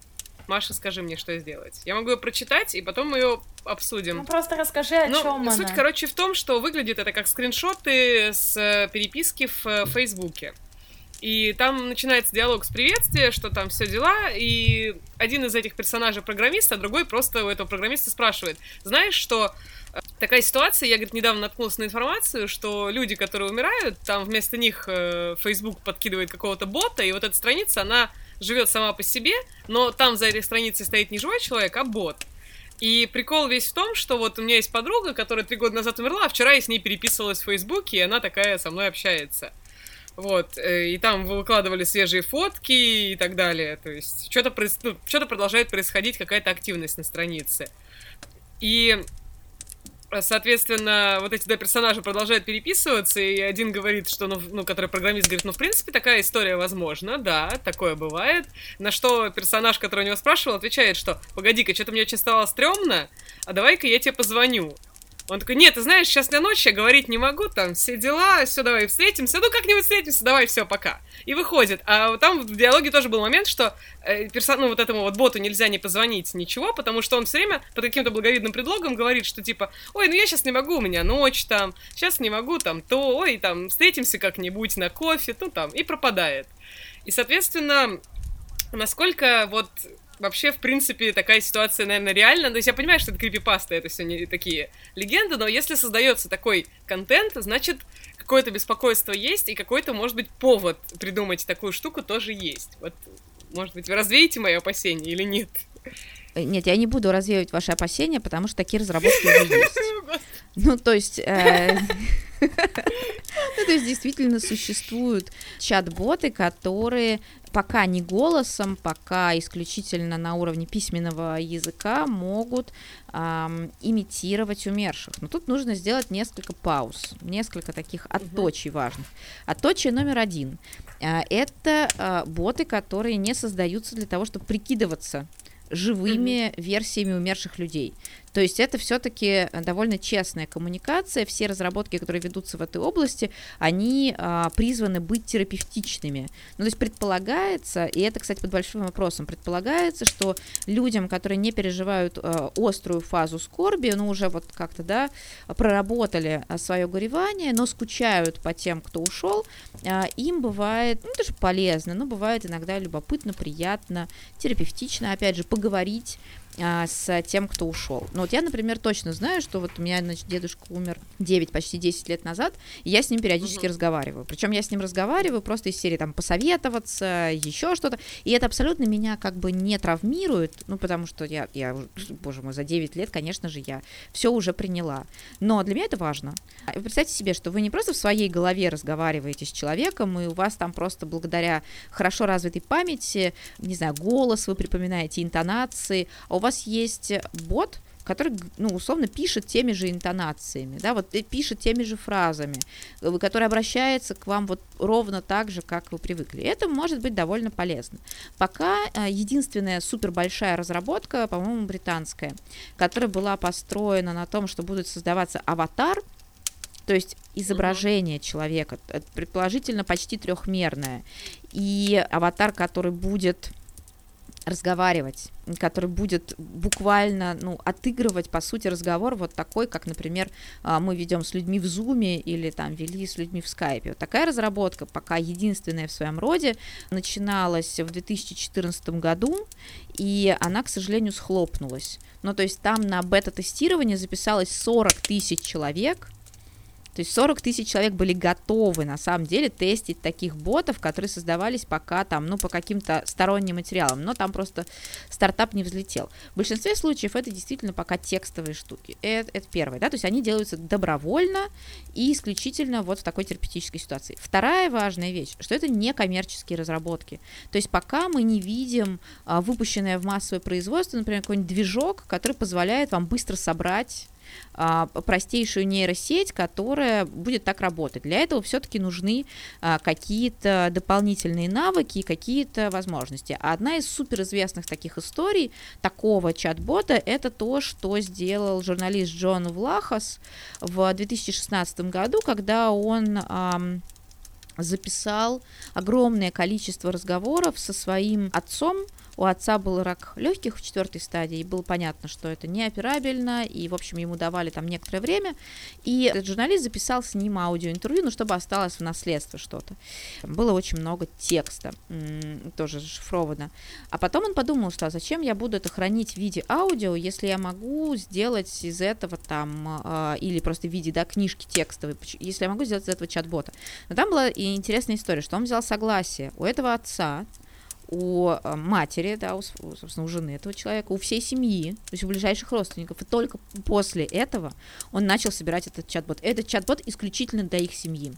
Маша, скажи мне, что сделать. Я могу ее прочитать, и потом мы ее обсудим. Ну, просто расскажи, о ну, чем она. Суть, короче, в том, что выглядит это как скриншоты с э, переписки в э, Фейсбуке. И там начинается диалог с приветствия, что там все дела, и один из этих персонажей программиста, а другой просто у этого программиста спрашивает, знаешь, что э, такая ситуация, я, говорит, недавно наткнулась на информацию, что люди, которые умирают, там вместо них Facebook подкидывает какого-то бота, и вот эта страница, она живет сама по себе, но там за этой страницей стоит не живой человек, а бот. И прикол весь в том, что вот у меня есть подруга, которая три года назад умерла, а вчера я с ней переписывалась в Фейсбуке, и она такая со мной общается. Вот, э, и там выкладывали свежие фотки и так далее. То есть что-то ну, что продолжает происходить, какая-то активность на странице. И Соответственно, вот эти два персонажа продолжают переписываться, и один говорит, что, ну, ну, который программист говорит, ну, в принципе, такая история возможна, да, такое бывает. На что персонаж, который у него спрашивал, отвечает, что, погоди-ка, что-то мне очень стало стрёмно, а давай-ка я тебе позвоню. Он такой, нет, ты знаешь, сейчас для ночи я говорить не могу, там все дела, все, давай встретимся, ну как-нибудь встретимся, давай, все, пока. И выходит. А там в диалоге тоже был момент, что э, персон... ну, вот этому вот боту нельзя не позвонить, ничего, потому что он все время под каким-то благовидным предлогом говорит, что типа, ой, ну я сейчас не могу, у меня ночь там, сейчас не могу там то, ой, там встретимся как-нибудь на кофе, ну там, и пропадает. И, соответственно, насколько вот вообще, в принципе, такая ситуация, наверное, реальна. То есть я понимаю, что это крипипаста, это все не такие легенды, но если создается такой контент, значит, какое-то беспокойство есть, и какой-то, может быть, повод придумать такую штуку тоже есть. Вот, может быть, вы развеете мои опасения или нет? Э, нет, я не буду развеивать ваши опасения, потому что такие разработки уже есть. Ну, то есть... Э, ну, то есть действительно существуют чат-боты, которые пока не голосом, пока исключительно на уровне письменного языка могут эм, имитировать умерших. Но тут нужно сделать несколько пауз, несколько таких отточий важных. Отточие номер один. Э, это э, боты, которые не создаются для того, чтобы прикидываться живыми mm-hmm. версиями умерших людей. То есть это все-таки довольно честная коммуникация. Все разработки, которые ведутся в этой области, они а, призваны быть терапевтичными. Ну, то есть предполагается, и это, кстати, под большим вопросом, предполагается, что людям, которые не переживают а, острую фазу скорби, ну, уже вот как-то, да, проработали а, свое горевание, но скучают по тем, кто ушел, а, им бывает, ну, тоже полезно, но бывает иногда любопытно, приятно, терапевтично, опять же, поговорить а, с тем, кто ушел. Ну вот я, например, точно знаю, что вот у меня, значит, дедушка умер 9, почти 10 лет назад, и я с ним периодически uh-huh. разговариваю. Причем я с ним разговариваю просто из серии там посоветоваться, еще что-то. И это абсолютно меня как бы не травмирует, ну потому что я, я, боже мой, за 9 лет, конечно же, я все уже приняла. Но для меня это важно. Представьте себе, что вы не просто в своей голове разговариваете с человеком, и у вас там просто благодаря хорошо развитой памяти, не знаю, голос вы припоминаете, интонации, а у вас вас есть бот, который, ну, условно, пишет теми же интонациями, да, вот пишет теми же фразами, э, который обращается к вам вот ровно так же, как вы привыкли. Это может быть довольно полезно. Пока э, единственная супер большая разработка, по-моему, британская, которая была построена на том, что будет создаваться аватар, то есть изображение человека, э, предположительно почти трехмерное, и аватар, который будет разговаривать, который будет буквально, ну, отыгрывать, по сути, разговор вот такой, как, например, а, мы ведем с людьми в Зуме или там вели с людьми в Скайпе. Вот такая разработка, пока единственная в своем роде, начиналась в 2014 году, и она, к сожалению, схлопнулась. Ну, то есть там на бета-тестирование записалось 40 тысяч человек, то есть 40 тысяч человек были готовы на самом деле тестить таких ботов, которые создавались пока там, ну, по каким-то сторонним материалам, но там просто стартап не взлетел. В большинстве случаев это действительно пока текстовые штуки. Это, это первое, да, то есть они делаются добровольно и исключительно вот в такой терапевтической ситуации. Вторая важная вещь, что это не коммерческие разработки. То есть пока мы не видим а, выпущенное в массовое производство, например, какой-нибудь движок, который позволяет вам быстро собрать а, простейшую нейросеть, которая будет так работать. Для этого все-таки нужны а, какие-то дополнительные навыки и какие-то возможности. А одна из суперизвестных таких историй такого чат-бота это то, что сделал журналист Джон Влахас в 2016 году, когда он записал огромное количество разговоров со своим отцом, у отца был рак легких в четвертой стадии, и было понятно, что это неоперабельно, и, в общем, ему давали там некоторое время. И этот журналист записал с ним аудиоинтервью, ну, чтобы осталось в наследство что-то. Было очень много текста, тоже зашифровано. А потом он подумал, что а зачем я буду это хранить в виде аудио, если я могу сделать из этого там, э, или просто в виде, да, книжки текстовой, если я могу сделать из этого чат-бота. Но там была и интересная история, что он взял согласие у этого отца, у э, матери, да, у, собственно, у жены этого человека, у всей семьи, то есть у ближайших родственников. И только после этого он начал собирать этот чат-бот. Этот чат-бот исключительно для их семьи.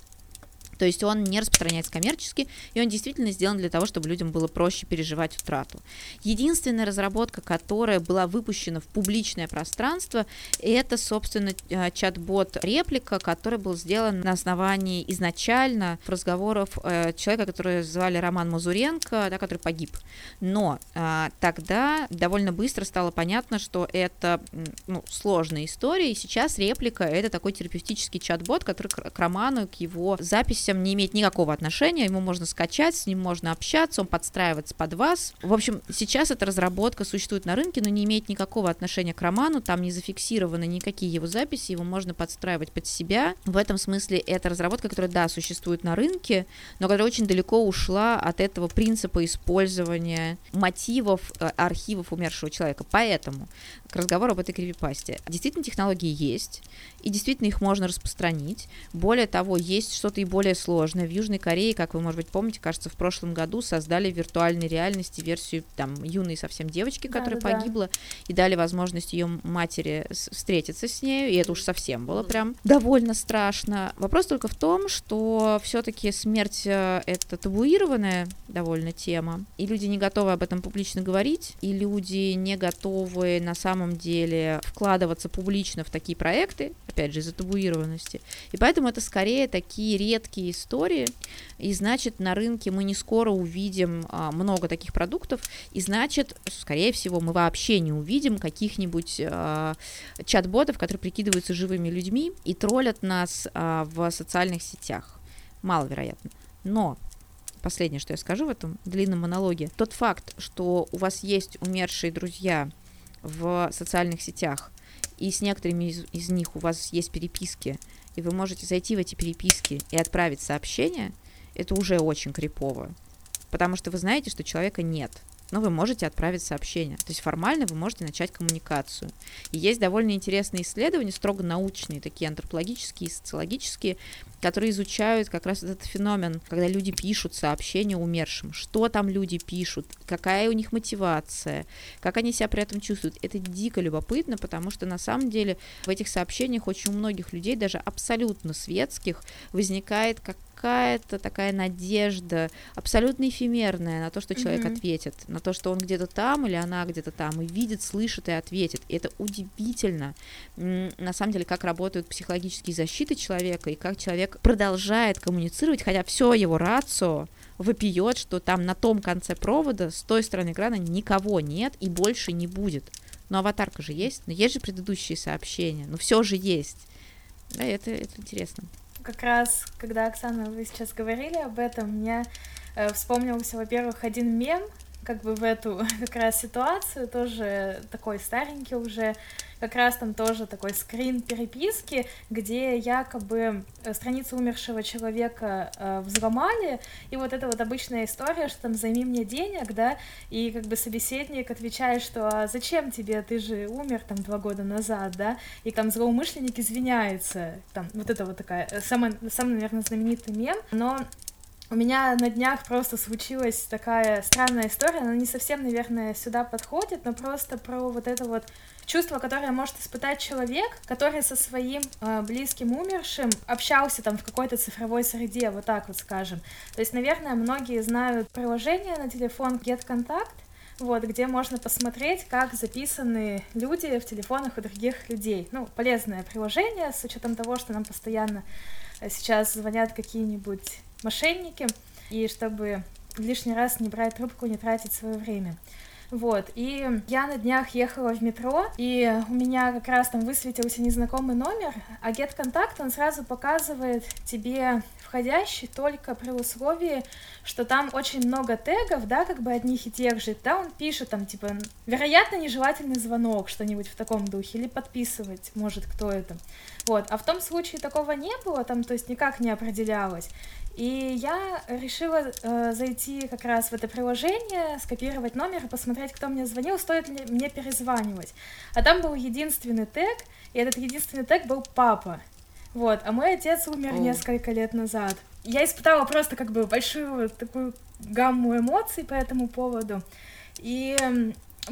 То есть он не распространяется коммерчески, и он действительно сделан для того, чтобы людям было проще переживать утрату. Единственная разработка, которая была выпущена в публичное пространство, это, собственно, э, чат-бот реплика, который был сделан на основании изначально разговоров э, человека, который звали Роман Мазуренко, да, который погиб. Но э, тогда довольно быстро стало понятно, что это ну, сложная история, и сейчас реплика это такой терапевтический чат-бот, который к, роману, к его записи совсем не имеет никакого отношения, ему можно скачать, с ним можно общаться, он подстраивается под вас. В общем, сейчас эта разработка существует на рынке, но не имеет никакого отношения к роману, там не зафиксированы никакие его записи, его можно подстраивать под себя. В этом смысле это разработка, которая, да, существует на рынке, но которая очень далеко ушла от этого принципа использования мотивов э, архивов умершего человека. Поэтому к разговору об этой крипипасте. Действительно, технологии есть, и действительно их можно распространить. Более того, есть что-то и более сложное. В Южной Корее, как вы, может быть, помните, кажется, в прошлом году создали в виртуальной реальности версию там юной совсем девочки, которая да, погибла, да. и дали возможность ее матери встретиться с ней, и это уж совсем было прям довольно страшно. Вопрос только в том, что все-таки смерть э, это табуированная довольно тема, и люди не готовы об этом публично говорить, и люди не готовы на самом деле вкладываться публично в такие проекты, опять же, из-за табуированности. И поэтому это скорее такие редкие истории, и значит, на рынке мы не скоро увидим а, много таких продуктов, и значит, скорее всего, мы вообще не увидим каких-нибудь а, чат-ботов, которые прикидываются живыми людьми и троллят нас а, в социальных сетях. Маловероятно. Но последнее, что я скажу в этом длинном монологе, тот факт, что у вас есть умершие друзья в социальных сетях, и с некоторыми из, из них у вас есть переписки, и вы можете зайти в эти переписки и отправить сообщение, это уже очень крипово. Потому что вы знаете, что человека нет но вы можете отправить сообщение. То есть формально вы можете начать коммуникацию. И есть довольно интересные исследования, строго научные, такие антропологические и социологические, которые изучают как раз этот феномен, когда люди пишут сообщения умершим. Что там люди пишут, какая у них мотивация, как они себя при этом чувствуют. Это дико любопытно, потому что на самом деле в этих сообщениях очень у многих людей, даже абсолютно светских, возникает как какая-то такая надежда, абсолютно эфемерная на то, что человек mm-hmm. ответит, на то, что он где-то там или она где-то там, и видит, слышит и ответит. И это удивительно, на самом деле, как работают психологические защиты человека, и как человек продолжает коммуницировать, хотя все его рацио вопиет, что там на том конце провода, с той стороны экрана никого нет и больше не будет. Но аватарка же есть, но есть же предыдущие сообщения, но все же есть. Да, это, это интересно как раз, когда, Оксана, вы сейчас говорили об этом, мне э, вспомнился, во-первых, один мем, как бы в эту как раз ситуацию, тоже такой старенький уже, как раз там тоже такой скрин переписки, где якобы э, страницу умершего человека э, взломали, и вот это вот обычная история, что там займи мне денег, да, и как бы собеседник отвечает, что а зачем тебе, ты же умер там два года назад, да, и там злоумышленник извиняется, там вот это вот такая, э, самый, самый, наверное, знаменитый мем, но у меня на днях просто случилась такая странная история, она не совсем, наверное, сюда подходит, но просто про вот это вот чувство, которое может испытать человек, который со своим э, близким умершим общался там в какой-то цифровой среде, вот так вот скажем. То есть, наверное, многие знают приложение на телефон GetContact, вот, где можно посмотреть, как записаны люди в телефонах у других людей. Ну, полезное приложение, с учетом того, что нам постоянно э, сейчас звонят какие-нибудь мошенники, и чтобы лишний раз не брать трубку, не тратить свое время. Вот, и я на днях ехала в метро, и у меня как раз там высветился незнакомый номер, а Get Contact, он сразу показывает тебе входящий только при условии, что там очень много тегов, да, как бы одних и тех же, да, он пишет там, типа, вероятно, нежелательный звонок, что-нибудь в таком духе, или подписывать может кто это. Вот, а в том случае такого не было, там, то есть никак не определялось. И я решила э, зайти как раз в это приложение, скопировать номер и посмотреть, кто мне звонил, стоит ли мне перезванивать. А там был единственный тег, и этот единственный тег был папа. Вот, а мой отец умер oh. несколько лет назад. Я испытала просто как бы большую такую гамму эмоций по этому поводу. И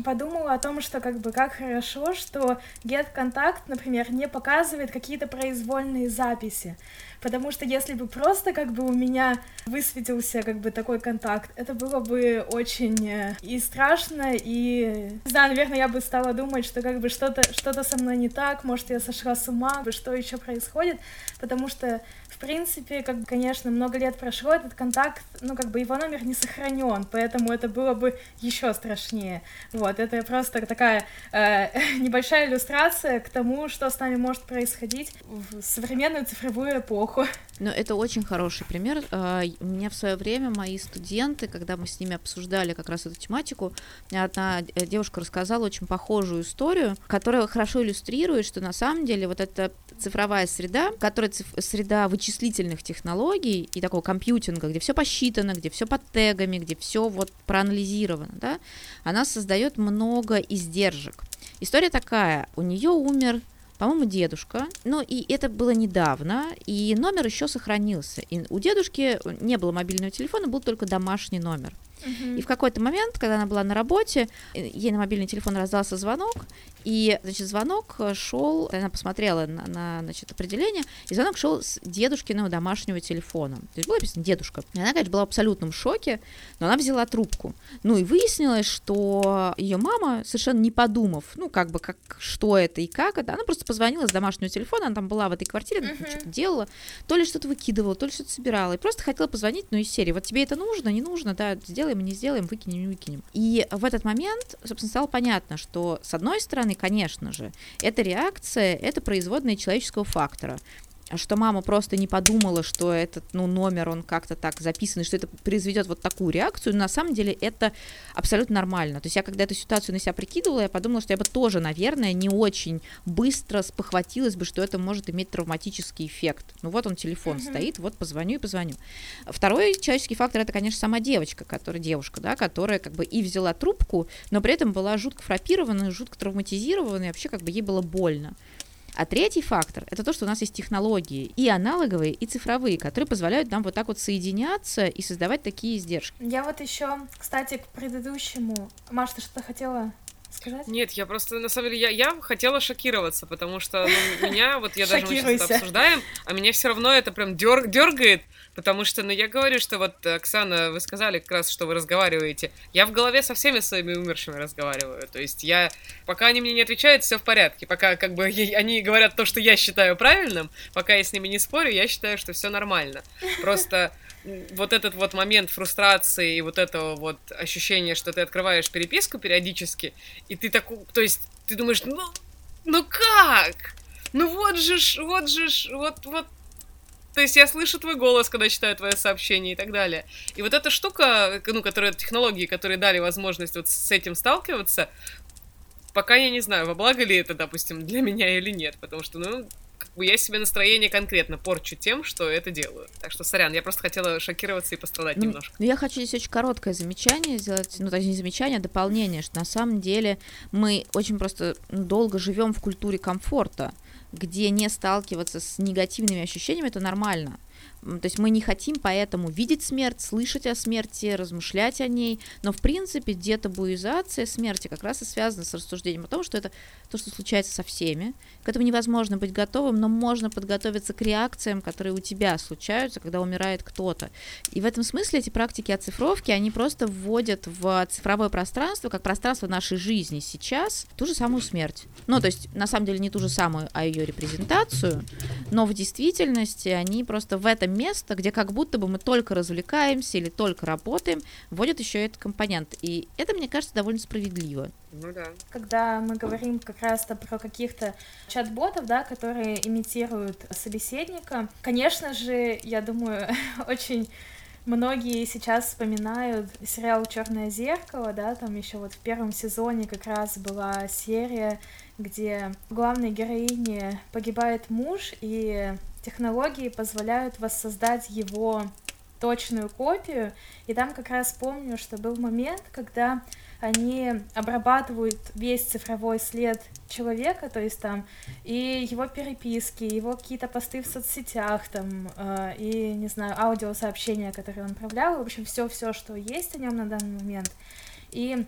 подумала о том, что как бы как хорошо, что Get Contact, например, не показывает какие-то произвольные записи. Потому что если бы просто как бы у меня высветился как бы такой контакт, это было бы очень э, и страшно, и, не знаю, наверное, я бы стала думать, что как бы что-то что со мной не так, может, я сошла с ума, что еще происходит, потому что, в принципе, как конечно, много лет прошло, этот контакт, ну, как бы его номер не сохранен, поэтому это было бы еще страшнее. Вот, это просто такая э, небольшая иллюстрация к тому, что с нами может происходить в современную цифровую эпоху. Но это очень хороший пример. А, у меня в свое время мои студенты, когда мы с ними обсуждали как раз эту тематику, одна девушка рассказала очень похожую историю, которая хорошо иллюстрирует, что на самом деле вот эта цифровая среда, которая циф- среда вычислительных технологий и такого компьютинга, где все посчитано, где все под тегами, где все вот проанализировано, да, она создает много издержек. История такая: у нее умер по-моему, дедушка. Ну, и это было недавно, и номер еще сохранился. И у дедушки не было мобильного телефона, был только домашний номер. И в какой-то момент, когда она была на работе, э, ей на мобильный телефон раздался звонок, и, значит, звонок шел, она посмотрела на, на значит, определение, и звонок шел с дедушкиного домашнего телефона. То есть было написано «дедушка». И она, конечно, была в абсолютном шоке, но она взяла трубку. Ну и выяснилось, что ее мама, совершенно не подумав, ну как бы, как, что это и как это, она просто позвонила с домашнего телефона, она там была в этой квартире, uh-huh. что-то делала, то ли что-то выкидывала, то ли что-то собирала, и просто хотела позвонить, ну из серии, вот тебе это нужно, не нужно, да, сделаем, не сделаем, выкинем, не выкинем. И в этот момент, собственно, стало понятно, что с одной стороны, конечно же, эта реакция, это производная человеческого фактора что мама просто не подумала, что этот ну, номер, он как-то так записан, что это произведет вот такую реакцию, но на самом деле это абсолютно нормально. То есть я когда эту ситуацию на себя прикидывала, я подумала, что я бы тоже, наверное, не очень быстро спохватилась бы, что это может иметь травматический эффект. Ну вот он, телефон mm-hmm. стоит, вот позвоню и позвоню. Второй человеческий фактор, это, конечно, сама девочка, которая, девушка, да, которая как бы и взяла трубку, но при этом была жутко фрапирована, жутко травматизирована, и вообще как бы ей было больно. А третий фактор – это то, что у нас есть технологии и аналоговые, и цифровые, которые позволяют нам вот так вот соединяться и создавать такие издержки. Я вот еще, кстати, к предыдущему. Маша, ты что-то хотела сказать? Нет, я просто, на самом деле, я, я хотела шокироваться, потому что ну, меня, вот я даже мы сейчас это обсуждаем, а меня все равно это прям дер, дергает, Потому что, ну, я говорю, что вот, Оксана, вы сказали как раз, что вы разговариваете. Я в голове со всеми своими умершими разговариваю. То есть я, пока они мне не отвечают, все в порядке. Пока, как бы, они говорят то, что я считаю правильным, пока я с ними не спорю, я считаю, что все нормально. Просто вот этот вот момент фрустрации и вот этого вот ощущения, что ты открываешь переписку периодически, и ты так, то есть ты думаешь, ну, ну как? Ну вот же ж, вот же ж, вот, вот то есть я слышу твой голос, когда читаю твое сообщение и так далее. И вот эта штука, ну, которая, технологии, которые дали возможность вот с этим сталкиваться, пока я не знаю, во благо ли это, допустим, для меня или нет, потому что, ну, я себе настроение конкретно порчу тем, что это делаю. Так что, сорян, я просто хотела шокироваться и пострадать ну, немножко. Ну, я хочу здесь очень короткое замечание сделать, ну, точнее, не замечание, а дополнение, что на самом деле мы очень просто долго живем в культуре комфорта где не сталкиваться с негативными ощущениями, это нормально. То есть мы не хотим поэтому видеть смерть, слышать о смерти, размышлять о ней, но в принципе детабуизация смерти как раз и связана с рассуждением о том, что это то, что случается со всеми. К этому невозможно быть готовым, но можно подготовиться к реакциям, которые у тебя случаются, когда умирает кто-то. И в этом смысле эти практики оцифровки, они просто вводят в цифровое пространство, как пространство нашей жизни сейчас, ту же самую смерть. Ну, то есть, на самом деле, не ту же самую, а ее репрезентацию, но в действительности они просто в этом место, где как будто бы мы только развлекаемся или только работаем, вводят еще этот компонент. И это, мне кажется, довольно справедливо. Ну да. Когда мы говорим как раз-то про каких-то чат-ботов, да, которые имитируют собеседника, конечно же, я думаю, очень многие сейчас вспоминают сериал Черное зеркало, да, там еще вот в первом сезоне как раз была серия, где главной героине погибает муж, и технологии позволяют воссоздать его точную копию. И там как раз помню, что был момент, когда они обрабатывают весь цифровой след человека, то есть там и его переписки, его какие-то посты в соцсетях, там, э, и, не знаю, аудиосообщения, которые он отправлял, в общем, все-все, что есть о нем на данный момент, и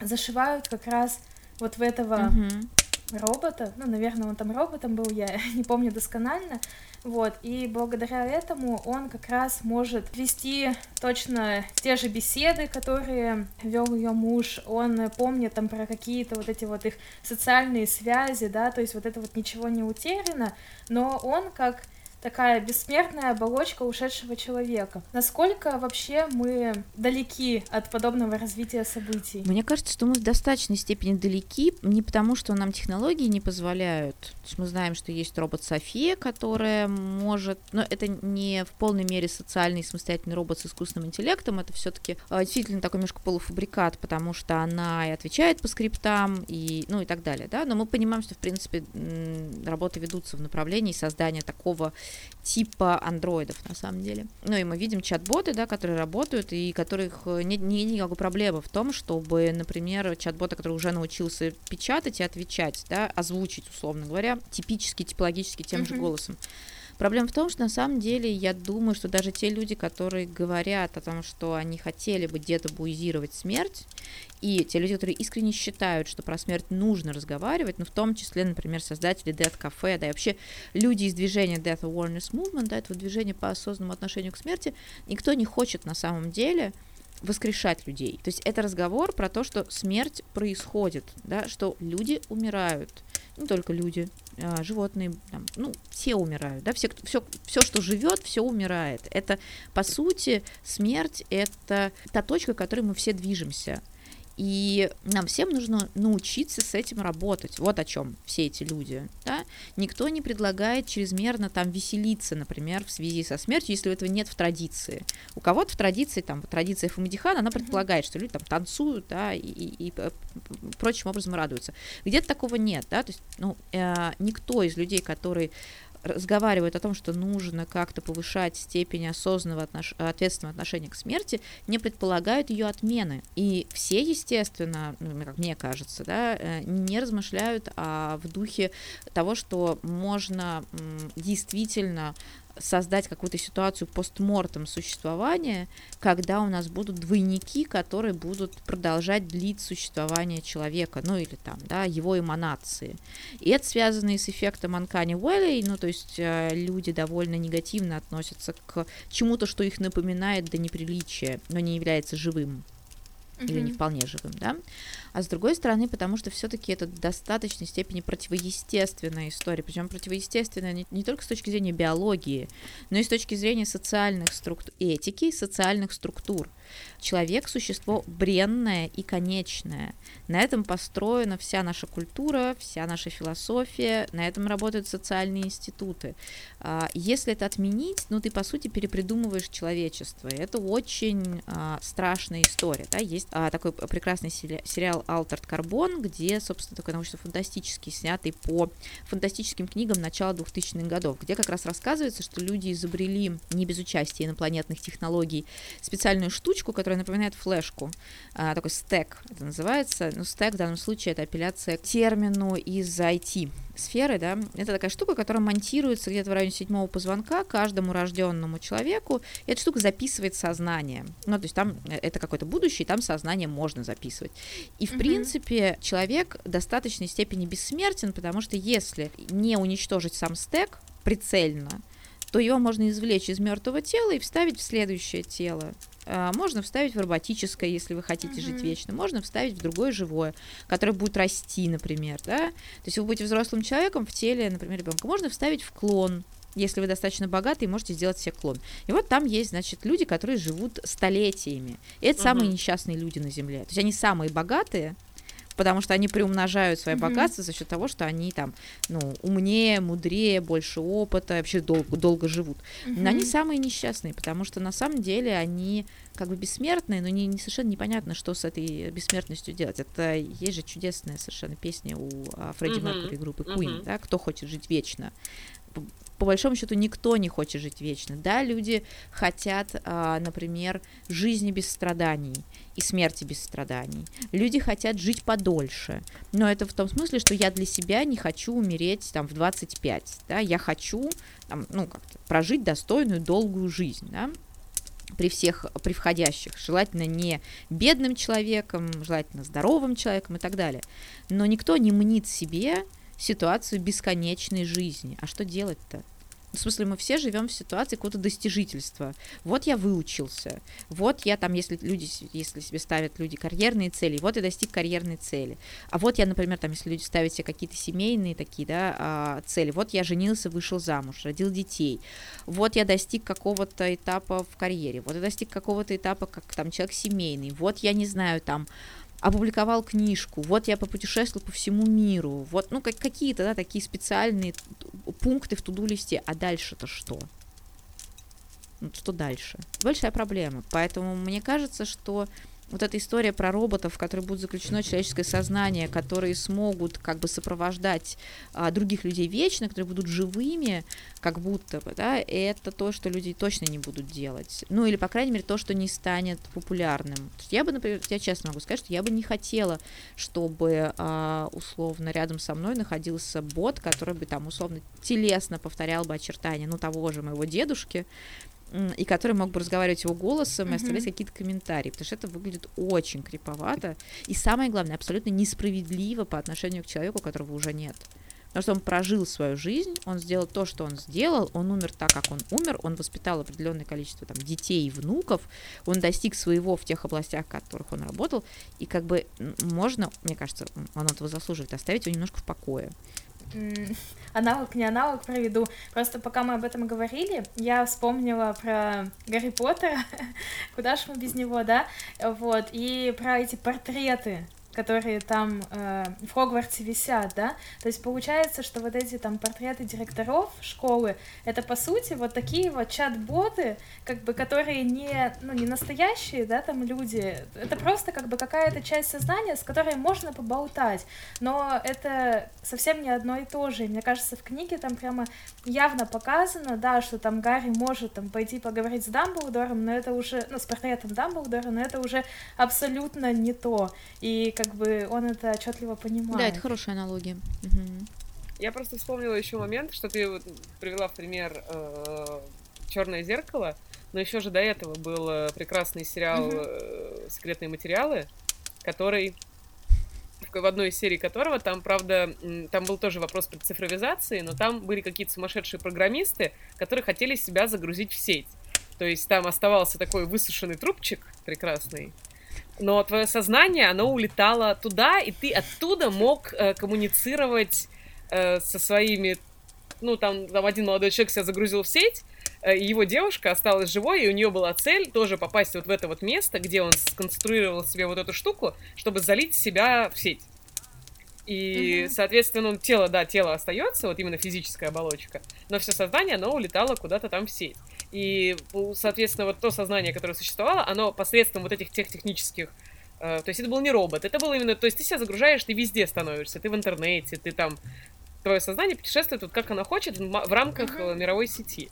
зашивают как раз вот в этого mm-hmm робота, ну, наверное, он там роботом был, я не помню досконально, вот, и благодаря этому он как раз может вести точно те же беседы, которые вел ее муж, он помнит там про какие-то вот эти вот их социальные связи, да, то есть вот это вот ничего не утеряно, но он как такая бессмертная оболочка ушедшего человека. Насколько вообще мы далеки от подобного развития событий? Мне кажется, что мы в достаточной степени далеки, не потому, что нам технологии не позволяют. То есть мы знаем, что есть робот София, которая может... Но это не в полной мере социальный самостоятельный робот с искусственным интеллектом, это все таки а, действительно такой немножко полуфабрикат, потому что она и отвечает по скриптам, и, ну и так далее, да, но мы понимаем, что, в принципе, работы ведутся в направлении создания такого типа андроидов на самом деле. Ну и мы видим чат-боты, да, которые работают и которых э, нет, нет никакой проблемы в том, чтобы, например, чат-бота, который уже научился печатать и отвечать, да, озвучить, условно говоря, типически, типологически тем mm-hmm. же голосом Проблема в том, что на самом деле я думаю, что даже те люди, которые говорят о том, что они хотели бы детабуизировать смерть, и те люди, которые искренне считают, что про смерть нужно разговаривать, ну, в том числе, например, создатели Death Cafe, да, и вообще люди из движения Death Awareness Movement, да, этого движения по осознанному отношению к смерти, никто не хочет на самом деле воскрешать людей. То есть это разговор про то, что смерть происходит, да, что люди умирают, не только люди, а, животные, там, ну, все умирают, да, все, все, все, что живет, все умирает. Это, по сути, смерть — это та точка, к которой мы все движемся. И нам всем нужно научиться с этим работать. Вот о чем все эти люди. Да? Никто не предлагает чрезмерно там веселиться, например, в связи со смертью, если этого нет в традиции. У кого-то в традиции, там, традиция Фамадихана, она предполагает, что люди там танцуют, да, и, и, и прочим образом радуются. Где-то такого нет, да, то есть, ну, э, никто из людей, который разговаривают о том, что нужно как-то повышать степень осознанного отнош... ответственного отношения к смерти, не предполагают ее отмены. И все, естественно, ну, как мне кажется, да, э, не размышляют а в духе того, что можно действительно создать какую-то ситуацию постмортом существования, когда у нас будут двойники, которые будут продолжать длить существование человека, ну или там, да, его эманации. И это связано и с эффектом Uncanny Valley, ну то есть э, люди довольно негативно относятся к чему-то, что их напоминает до неприличия, но не является живым mm-hmm. или не вполне живым, да а с другой стороны, потому что все-таки это в достаточной степени противоестественная история, причем противоестественная не, не только с точки зрения биологии, но и с точки зрения социальных структур, этики, социальных структур. Человек – существо бренное и конечное. На этом построена вся наша культура, вся наша философия, на этом работают социальные институты. А, если это отменить, ну ты, по сути, перепридумываешь человечество. Это очень а, страшная история. Да? Есть а, такой прекрасный сериал Altered Carbon, где, собственно, такой научно-фантастический, снятый по фантастическим книгам начала 2000-х годов, где как раз рассказывается, что люди изобрели, не без участия инопланетных технологий, специальную штучку, которая напоминает флешку, а, такой стек это называется. Ну, стек в данном случае это апелляция к термину из IT сферы, да, это такая штука, которая монтируется где-то в районе седьмого позвонка каждому рожденному человеку, и эта штука записывает сознание. Ну, то есть там э, это какое-то будущее, и там сознание можно записывать. И, в mm-hmm. принципе, человек в достаточной степени бессмертен, потому что если не уничтожить сам стек прицельно, то его можно извлечь из мертвого тела и вставить в следующее тело. А, можно вставить в роботическое, если вы хотите uh-huh. жить вечно. Можно вставить в другое живое, которое будет расти, например, да. То есть вы будете взрослым человеком в теле, например, ребенка. Можно вставить в клон, если вы достаточно богаты, можете сделать себе клон. И вот там есть, значит, люди, которые живут столетиями. И это uh-huh. самые несчастные люди на Земле. То есть они самые богатые, потому что они приумножают свое mm-hmm. богатство за счет того, что они там, ну, умнее, мудрее, больше опыта, вообще долго, долго живут. Mm-hmm. Но они самые несчастные, потому что на самом деле они как бы бессмертные, но не, не совершенно непонятно, что с этой бессмертностью делать. Это есть же чудесная совершенно песня у а, Фредди mm-hmm. Меркьюри группы Queen, mm-hmm. да, кто хочет жить вечно по большому счету никто не хочет жить вечно. Да, люди хотят, а, например, жизни без страданий и смерти без страданий. Люди хотят жить подольше. Но это в том смысле, что я для себя не хочу умереть там в 25. Да? Я хочу там, ну, как-то прожить достойную, долгую жизнь. Да? при всех, при входящих, желательно не бедным человеком, желательно здоровым человеком и так далее. Но никто не мнит себе ситуацию бесконечной жизни. А что делать-то? В смысле, мы все живем в ситуации какого-то достижительства. Вот я выучился, вот я там, если люди, если себе ставят люди карьерные цели, вот я достиг карьерной цели. А вот я, например, там, если люди ставят себе какие-то семейные такие, да, а, цели, вот я женился, вышел замуж, родил детей, вот я достиг какого-то этапа в карьере, вот я достиг какого-то этапа, как там человек семейный, вот я не знаю, там, опубликовал книжку, вот я попутешествовал по всему миру, вот, ну, как, какие-то, да, такие специальные пункты в туду-листе, а дальше-то что? Ну, что дальше? Большая проблема, поэтому мне кажется, что вот эта история про роботов, в которой будет заключено человеческое сознание, которые смогут как бы сопровождать а, других людей вечно, которые будут живыми, как будто бы, да, это то, что люди точно не будут делать. Ну, или, по крайней мере, то, что не станет популярным. Я бы, например, я честно могу сказать, что я бы не хотела, чтобы а, условно рядом со мной находился бот, который бы там условно телесно повторял бы очертания, ну, того же моего дедушки, и который мог бы разговаривать его голосом и оставлять какие-то комментарии, потому что это выглядит очень криповато и самое главное абсолютно несправедливо по отношению к человеку, которого уже нет. Потому что он прожил свою жизнь, он сделал то, что он сделал, он умер так, как он умер, он воспитал определенное количество там, детей и внуков, он достиг своего в тех областях, в которых он работал, и как бы можно, мне кажется, он этого заслуживает, оставить его немножко в покое аналог, не аналог проведу. Просто пока мы об этом говорили, я вспомнила про Гарри Поттера, куда ж мы без него, да, вот, и про эти портреты которые там э, в Хогвартсе висят, да, то есть получается, что вот эти там портреты директоров школы, это по сути вот такие вот чат-боты, как бы, которые не, ну, не настоящие, да, там люди, это просто как бы какая-то часть сознания, с которой можно поболтать, но это совсем не одно и то же, и мне кажется, в книге там прямо явно показано, да, что там Гарри может там пойти поговорить с Дамблдором, но это уже, ну, с портретом Дамблдора, но это уже абсолютно не то, и как как бы он это отчетливо понимает. Да, это хорошая аналогия. Угу. Я просто вспомнила еще момент, что ты вот привела в пример э, Черное зеркало, но еще же до этого был э, прекрасный сериал э, Секретные материалы, который в одной из серий которого там, правда, там был тоже вопрос при цифровизации, но там были какие-то сумасшедшие программисты, которые хотели себя загрузить в сеть. То есть там оставался такой высушенный трубчик прекрасный, но твое сознание, оно улетало туда, и ты оттуда мог э, коммуницировать э, со своими... Ну, там, там один молодой человек себя загрузил в сеть, э, и его девушка осталась живой, и у нее была цель тоже попасть вот в это вот место, где он сконструировал себе вот эту штуку, чтобы залить себя в сеть. И, угу. соответственно, ну, тело, да, тело остается, вот именно физическая оболочка, но все сознание, оно улетало куда-то там в сеть. И, соответственно, вот то сознание, которое существовало, оно посредством вот этих тех технических э, то есть это был не робот, это было именно, то есть ты себя загружаешь, ты везде становишься, ты в интернете, ты там, твое сознание путешествует вот как оно хочет в рамках uh-huh. мировой сети.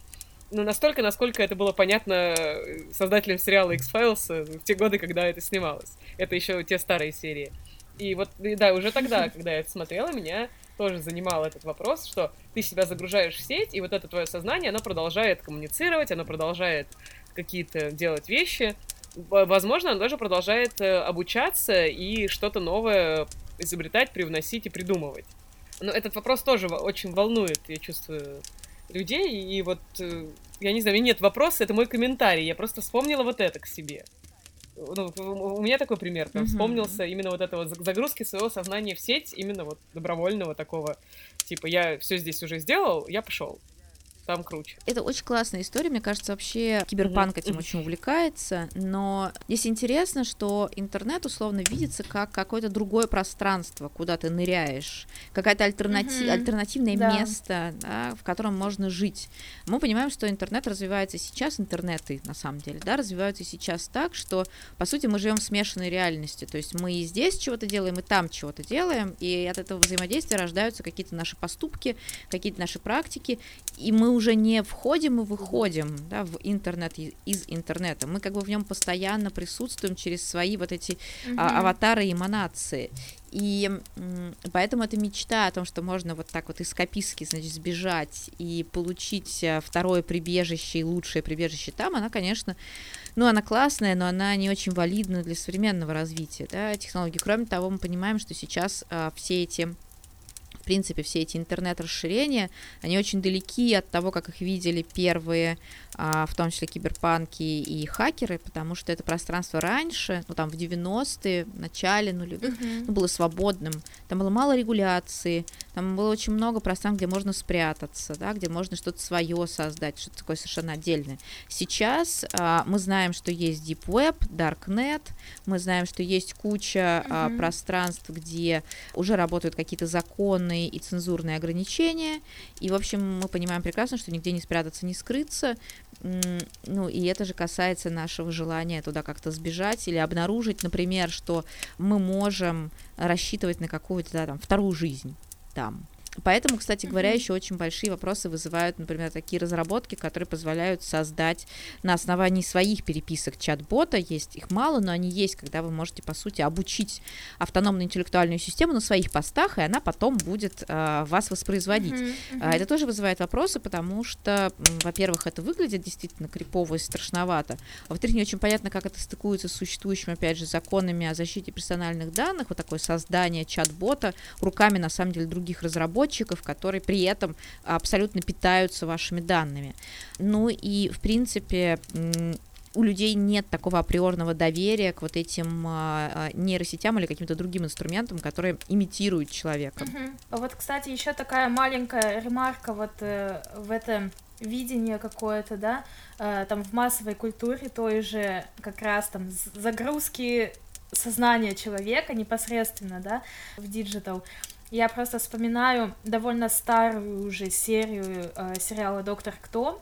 Ну, настолько, насколько это было понятно э, создателям сериала X-Files в те годы, когда это снималось. Это еще те старые серии. И вот, да, уже тогда, когда я это смотрела, меня тоже занимал этот вопрос, что ты себя загружаешь в сеть, и вот это твое сознание, оно продолжает коммуницировать, оно продолжает какие-то делать вещи. Возможно, оно даже продолжает э, обучаться и что-то новое изобретать, привносить и придумывать. Но этот вопрос тоже очень волнует, я чувствую, людей. И вот, э, я не знаю, у меня нет вопроса, это мой комментарий. Я просто вспомнила вот это к себе ну, у меня такой пример, прям mm-hmm. вспомнился именно вот это вот загрузки своего сознания в сеть, именно вот добровольного такого, типа, я все здесь уже сделал, я пошел там круче. Это очень классная история, мне кажется, вообще Киберпанк этим очень увлекается, но здесь интересно, что интернет условно видится как какое-то другое пространство, куда ты ныряешь, какая-то альтернати... альтернативное да. место, да, в котором можно жить. Мы понимаем, что интернет развивается сейчас, интернеты на самом деле, да, развиваются сейчас так, что, по сути, мы живем в смешанной реальности, то есть мы и здесь чего-то делаем, и там чего-то делаем, и от этого взаимодействия рождаются какие-то наши поступки, какие-то наши практики, и мы уже не входим и выходим да, в интернет из интернета. Мы как бы в нем постоянно присутствуем через свои вот эти mm-hmm. а, аватары и эманации. И поэтому эта мечта о том, что можно вот так вот из кописки, значит, сбежать и получить э, второе прибежище и лучшее прибежище там, она, конечно, ну, она классная, но она не очень валидна для современного развития да, технологий. Кроме того, мы понимаем, что сейчас а, все эти принципе, все эти интернет-расширения, они очень далеки от того, как их видели первые в том числе киберпанки и хакеры, потому что это пространство раньше, ну там в 90-е, в начале нулевых, uh-huh. ну, было свободным, там было мало регуляции, там было очень много пространств, где можно спрятаться, да, где можно что-то свое создать, что-то такое совершенно отдельное. Сейчас а, мы знаем, что есть Deep Web, Darknet, мы знаем, что есть куча uh-huh. а, пространств, где уже работают какие-то определенные и цензурные ограничения, и, в общем, мы понимаем прекрасно, что нигде не спрятаться, не скрыться, ну, и это же касается нашего желания туда как-то сбежать или обнаружить, например, что мы можем рассчитывать на какую-то да, там вторую жизнь там. Поэтому, кстати говоря, mm-hmm. еще очень большие вопросы вызывают, например, такие разработки, которые позволяют создать на основании своих переписок чат-бота. Есть их мало, но они есть, когда вы можете, по сути, обучить автономную интеллектуальную систему на своих постах, и она потом будет э, вас воспроизводить. Mm-hmm. Mm-hmm. Это тоже вызывает вопросы, потому что, во-первых, это выглядит действительно крипово и страшновато. А во-вторых, не очень понятно, как это стыкуется с существующими, опять же, законами о защите персональных данных. Вот такое создание чат-бота руками, на самом деле, других разработчиков разработчиков, которые при этом абсолютно питаются вашими данными. Ну и, в принципе, у людей нет такого априорного доверия к вот этим э, нейросетям или каким-то другим инструментам, которые имитируют человека. Угу. Вот, кстати, еще такая маленькая ремарка вот э, в этом видение какое-то, да, э, там в массовой культуре той же как раз там загрузки сознания человека непосредственно, да, в digital. Я просто вспоминаю довольно старую уже серию э, сериала «Доктор Кто».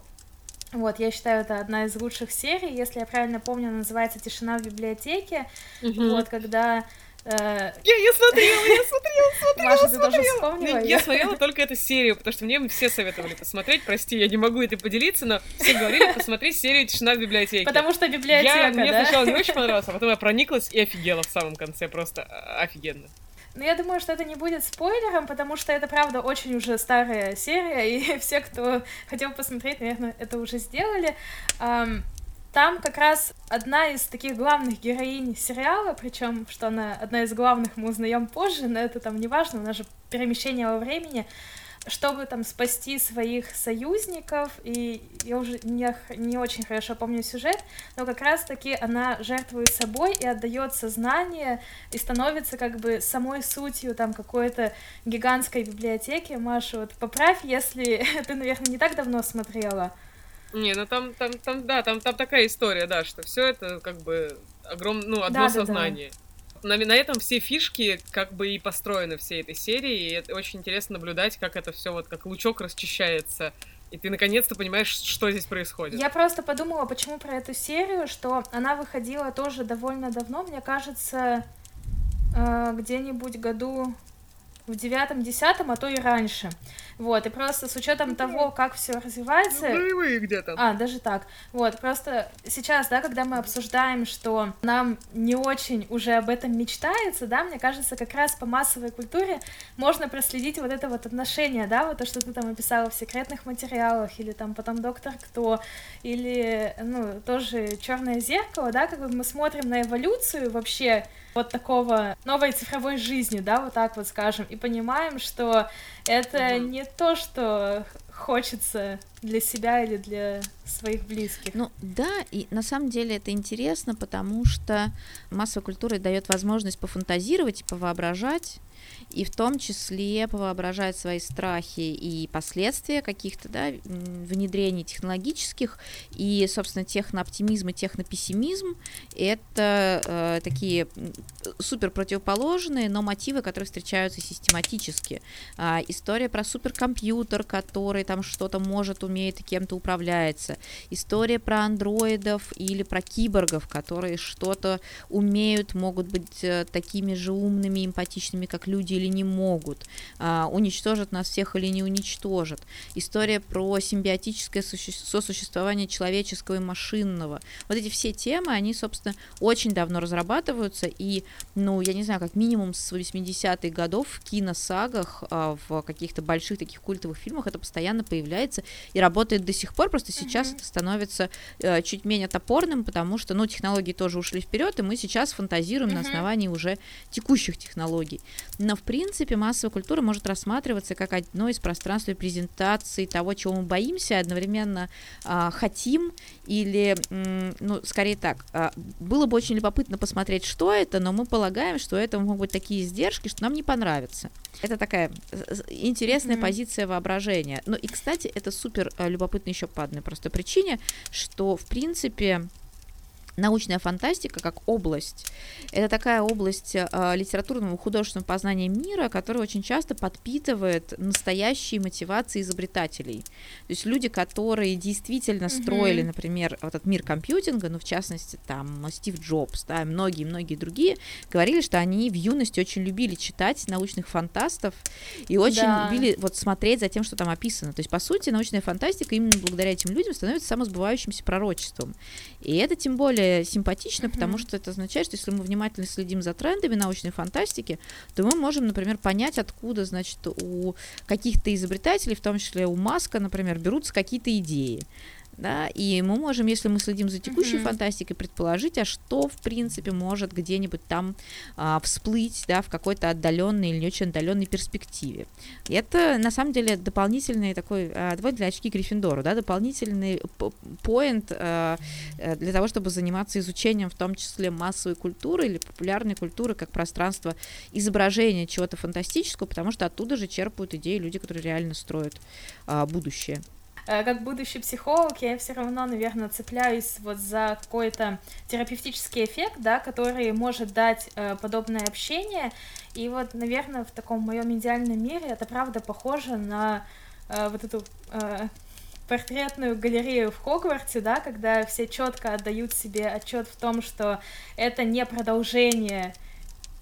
Вот, я считаю, это одна из лучших серий. Если я правильно помню, она называется «Тишина в библиотеке». Угу. Вот, когда Э, я, я смотрела, я смотрела, смотрела, Маша, ты тоже вспомнила? Я, я смотрела только эту серию, потому что мне все советовали посмотреть. Прости, я не могу это поделиться, но все говорили посмотреть серию «Тишина в библиотеке». Потому что библиотека, я, Мне да? сначала не очень понравилось, а потом я прониклась и офигела в самом конце. Просто а, офигенно. Но я думаю, что это не будет спойлером, потому что это, правда, очень уже старая серия, и все, кто хотел посмотреть, наверное, это уже сделали. Там как раз одна из таких главных героинь сериала, причем, что она одна из главных, мы узнаем позже, но это там не важно, у нас же перемещение во времени чтобы там спасти своих союзников, и я уже не, не очень хорошо помню сюжет, но как раз-таки она жертвует собой и отдает сознание, и становится как бы самой сутью там какой-то гигантской библиотеки. Маша, вот поправь, если ты, наверное, не так давно смотрела. Не, ну там, там, там, да, там, там такая история, да, что все это как бы огромное, ну, одно да, сознание. Да, да на, на этом все фишки как бы и построены всей этой серии, и это очень интересно наблюдать, как это все вот как лучок расчищается, и ты наконец-то понимаешь, что здесь происходит. Я просто подумала, почему про эту серию, что она выходила тоже довольно давно, мне кажется, э, где-нибудь году в девятом, десятом, а то и раньше. Вот, и просто с учетом того, как все развивается... Ну, где-то. А, даже так. Вот, просто сейчас, да, когда мы обсуждаем, что нам не очень уже об этом мечтается, да, мне кажется, как раз по массовой культуре можно проследить вот это вот отношение, да, вот то, что ты там описала в секретных материалах, или там потом Доктор Кто, или, ну, тоже Черное зеркало, да, как бы мы смотрим на эволюцию вообще вот такого новой цифровой жизни, да, вот так вот скажем, и понимаем, что это mm-hmm. не то, что хочется для себя или для своих близких. Ну да, и на самом деле это интересно, потому что массовая культура дает возможность пофантазировать и повоображать и в том числе повоображать свои страхи и последствия каких-то да, внедрений технологических, и, собственно, технооптимизм и технопессимизм — это э, такие супер противоположные, но мотивы, которые встречаются систематически. А, история про суперкомпьютер, который там что-то может, умеет и кем-то управляется. История про андроидов или про киборгов, которые что-то умеют, могут быть э, такими же умными, эмпатичными, как люди или не могут, а, уничтожат нас всех или не уничтожат. История про симбиотическое сосуществование человеческого и машинного. Вот эти все темы, они, собственно, очень давно разрабатываются, и, ну, я не знаю, как минимум с 80-х годов в киносагах, а, в каких-то больших таких культовых фильмах это постоянно появляется и работает до сих пор, просто сейчас mm-hmm. это становится э, чуть менее топорным, потому что, ну, технологии тоже ушли вперед, и мы сейчас фантазируем mm-hmm. на основании уже текущих технологий. Но, в принципе, массовая культура может рассматриваться как одно из пространств и презентаций того, чего мы боимся, одновременно а, хотим или, ну, скорее так, а, было бы очень любопытно посмотреть, что это, но мы полагаем, что это могут быть такие издержки, что нам не понравится. Это такая интересная mm-hmm. позиция воображения. Ну и, кстати, это супер а, любопытно еще по одной простой причине, что, в принципе, научная фантастика как область. Это такая область э, литературного художественного познания мира, которая очень часто подпитывает настоящие мотивации изобретателей. То есть люди, которые действительно mm-hmm. строили, например, вот этот мир компьютинга, ну, в частности, там, Стив Джобс, да, и многие-многие другие, говорили, что они в юности очень любили читать научных фантастов и очень да. любили вот смотреть за тем, что там описано. То есть, по сути, научная фантастика именно благодаря этим людям становится самосбывающимся пророчеством. И это тем более симпатично, mm-hmm. потому что это означает, что если мы внимательно следим за трендами научной фантастики, то мы можем, например, понять, откуда, значит, у каких-то изобретателей, в том числе у Маска, например, берутся какие-то идеи да, и мы можем, если мы следим за текущей uh-huh. фантастикой, предположить, а что, в принципе, может где-нибудь там а, всплыть, да, в какой-то отдаленной или не очень отдаленной перспективе. И это, на самом деле, дополнительный такой, а, для очки Гриффиндору, да, дополнительный поинт а, э, для того, чтобы заниматься изучением, в том числе массовой культуры или популярной культуры, как пространство изображения чего-то фантастического, потому что оттуда же черпают идеи люди, которые реально строят а, будущее. Э, как будущий психолог, я все равно, наверное, цепляюсь вот за какой-то терапевтический эффект, да, который может дать э, подобное общение. И вот, наверное, в таком моем идеальном мире это правда похоже на э, вот эту портретную галерею в Хогвартсе, да, когда все четко отдают себе отчет в том, что это не продолжение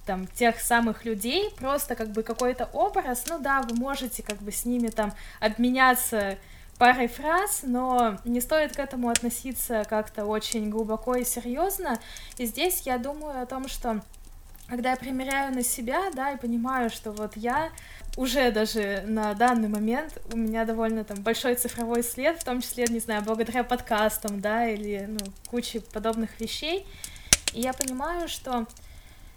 там тех самых людей, просто как бы какой-то образ, ну да, вы можете как бы с ними там обменяться парой фраз, но не стоит к этому относиться как-то очень глубоко и серьезно. И здесь я думаю о том, что когда я примеряю на себя, да, и понимаю, что вот я уже даже на данный момент у меня довольно там большой цифровой след, в том числе, не знаю, благодаря подкастам, да, или, ну, куче подобных вещей. И я понимаю, что,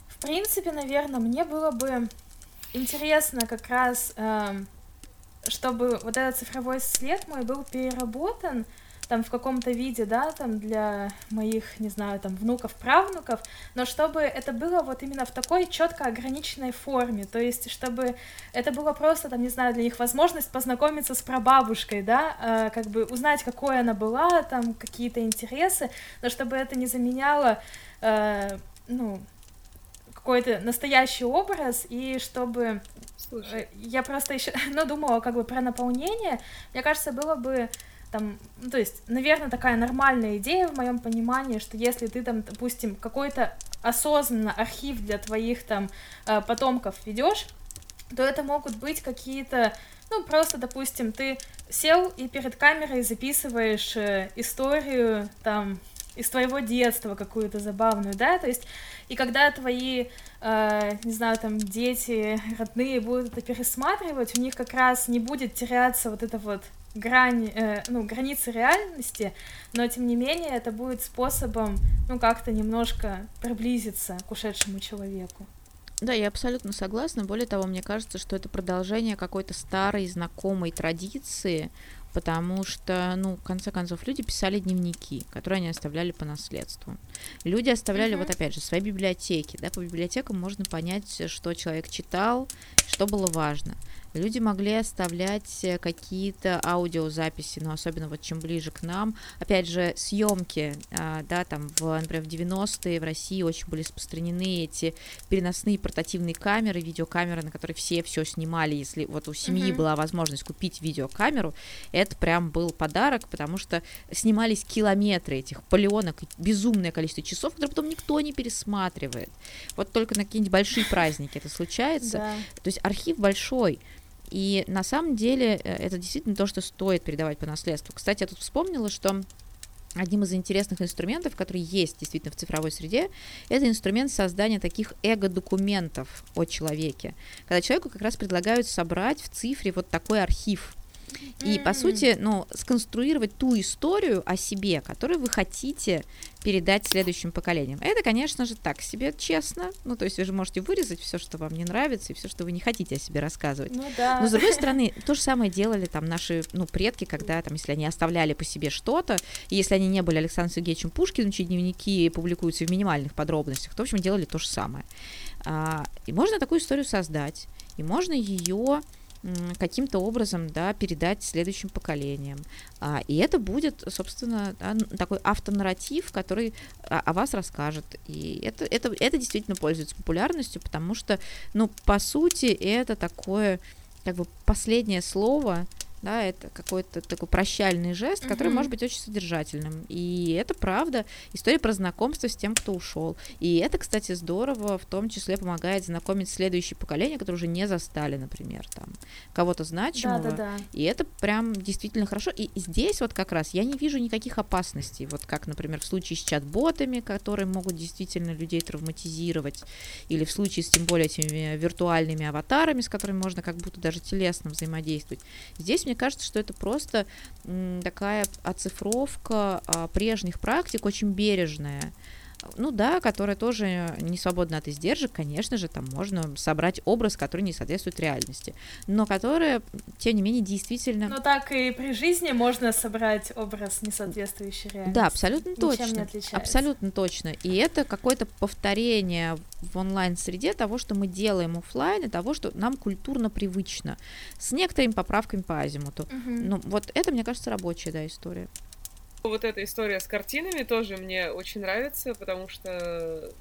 в принципе, наверное, мне было бы интересно как раз э, чтобы вот этот цифровой след мой был переработан там в каком-то виде, да, там для моих, не знаю, там внуков, правнуков, но чтобы это было вот именно в такой четко ограниченной форме, то есть чтобы это было просто, там, не знаю, для них возможность познакомиться с прабабушкой, да, э, как бы узнать, какой она была, там какие-то интересы, но чтобы это не заменяло, э, ну, какой-то настоящий образ, и чтобы Слушай. Э, я просто еще, ну, думала как бы про наполнение. Мне кажется, было бы там, ну, то есть, наверное, такая нормальная идея в моем понимании, что если ты там, допустим, какой-то осознанно архив для твоих там э, потомков ведешь, то это могут быть какие-то, ну, просто, допустим, ты сел и перед камерой записываешь э, историю там из твоего детства какую-то забавную, да, то есть, и когда твои, э, не знаю, там, дети, родные будут это пересматривать, у них как раз не будет теряться вот эта вот грань, э, ну, границы реальности, но, тем не менее, это будет способом, ну, как-то немножко приблизиться к ушедшему человеку. Да, я абсолютно согласна. Более того, мне кажется, что это продолжение какой-то старой, знакомой традиции, потому что, ну, в конце концов, люди писали дневники, которые они оставляли по наследству. Люди оставляли, uh-huh. вот опять же, свои библиотеки, да, по библиотекам можно понять, что человек читал, что было важно. Люди могли оставлять э, какие-то аудиозаписи, но особенно вот чем ближе к нам. Опять же, съемки, а, да, там, в, например, в 90-е в России очень были распространены эти переносные портативные камеры, видеокамеры, на которые все все снимали. Если вот у семьи uh-huh. была возможность купить видеокамеру, это прям был подарок, потому что снимались километры этих пленок, безумное количество часов, которые потом никто не пересматривает. Вот только на какие-нибудь большие праздники это случается. Да. То есть архив большой. И на самом деле э, это действительно то, что стоит передавать по наследству. Кстати, я тут вспомнила, что Одним из интересных инструментов, который есть действительно в цифровой среде, это инструмент создания таких эго-документов о человеке. Когда человеку как раз предлагают собрать в цифре вот такой архив и, по сути, ну, сконструировать ту историю о себе, которую вы хотите передать следующим поколениям. Это, конечно же, так себе честно. Ну, то есть вы же можете вырезать все, что вам не нравится, и все, что вы не хотите о себе рассказывать. Ну, да. Но, с другой стороны, то же самое делали там наши ну, предки, когда, там, если они оставляли по себе что-то, и если они не были Александром Сергеевичем Пушкиным, чьи дневники публикуются в минимальных подробностях, то, в общем, делали то же самое. А, и можно такую историю создать, и можно ее каким-то образом да, передать следующим поколениям. А, и это будет, собственно, да, такой автонарратив, который о, о вас расскажет. И это, это, это действительно пользуется популярностью, потому что, ну, по сути, это такое как бы последнее слово да, это какой-то такой прощальный жест, который mm-hmm. может быть очень содержательным. И это правда история про знакомство с тем, кто ушел. И это, кстати, здорово, в том числе помогает знакомить следующее поколение, которое уже не застали, например, там кого-то значимого. Да, да, да. И это прям действительно хорошо. И здесь вот как раз я не вижу никаких опасностей, вот как, например, в случае с чат-ботами, которые могут действительно людей травматизировать, или в случае с тем более этими виртуальными аватарами, с которыми можно как будто даже телесно взаимодействовать. Здесь мне кажется, что это просто такая оцифровка а, прежних практик, очень бережная. Ну да, которая тоже не свободна от издержек, конечно же, там можно собрать образ, который не соответствует реальности, но которая, тем не менее, действительно... Но так и при жизни можно собрать образ, не соответствующий реальности. Да, абсолютно точно. Абсолютно точно. И это какое-то повторение в онлайн-среде того, что мы делаем офлайн, и того, что нам культурно привычно, с некоторыми поправками по азимуту. Угу. Ну, вот это, мне кажется, рабочая, да, история. Вот эта история с картинами тоже мне очень нравится, потому что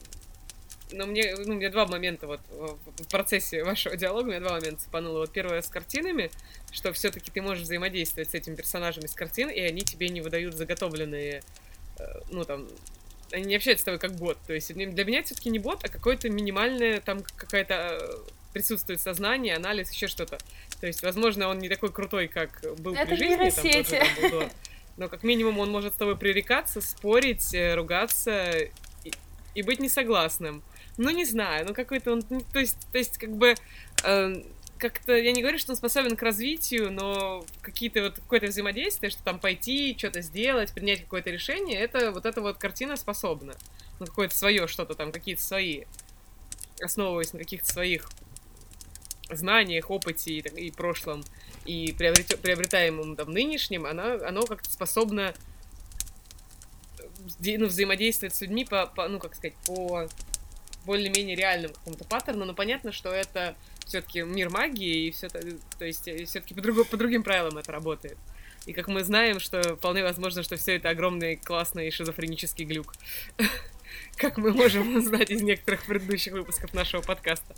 ну, мне, ну, мне два момента вот в процессе вашего диалога, мне два момента цепануло. Вот первое с картинами, что все таки ты можешь взаимодействовать с этим персонажем из картин, и они тебе не выдают заготовленные, э, ну, там, они не общаются с тобой как бот. То есть для меня все таки не бот, а какое-то минимальное, там какая-то э, присутствует сознание, анализ, еще что-то. То есть, возможно, он не такой крутой, как был Это при жизни, там, тоже, там, был но как минимум он может с тобой пререкаться, спорить, э, ругаться и, и быть несогласным. Ну, не знаю, ну какой-то он, то есть, то есть как бы э, как-то, я не говорю, что он способен к развитию, но какие-то вот какое-то взаимодействие, что там пойти, что-то сделать, принять какое-то решение, это вот эта вот картина способна. Ну, какое-то свое что-то там, какие-то свои, основываясь на каких-то своих знаниях, опыте и, и прошлом, и приобрет, приобретаемом там нынешнем, она, оно как-то способно ну, взаимодействовать с людьми по, по, ну, как сказать, по более-менее реальному какому-то паттерну, но понятно, что это все-таки мир магии, и все то есть э, все-таки по, друг, по другим правилам это работает. И как мы знаем, что вполне возможно, что все это огромный, классный шизофренический глюк. Как мы можем узнать из некоторых предыдущих выпусков нашего подкаста.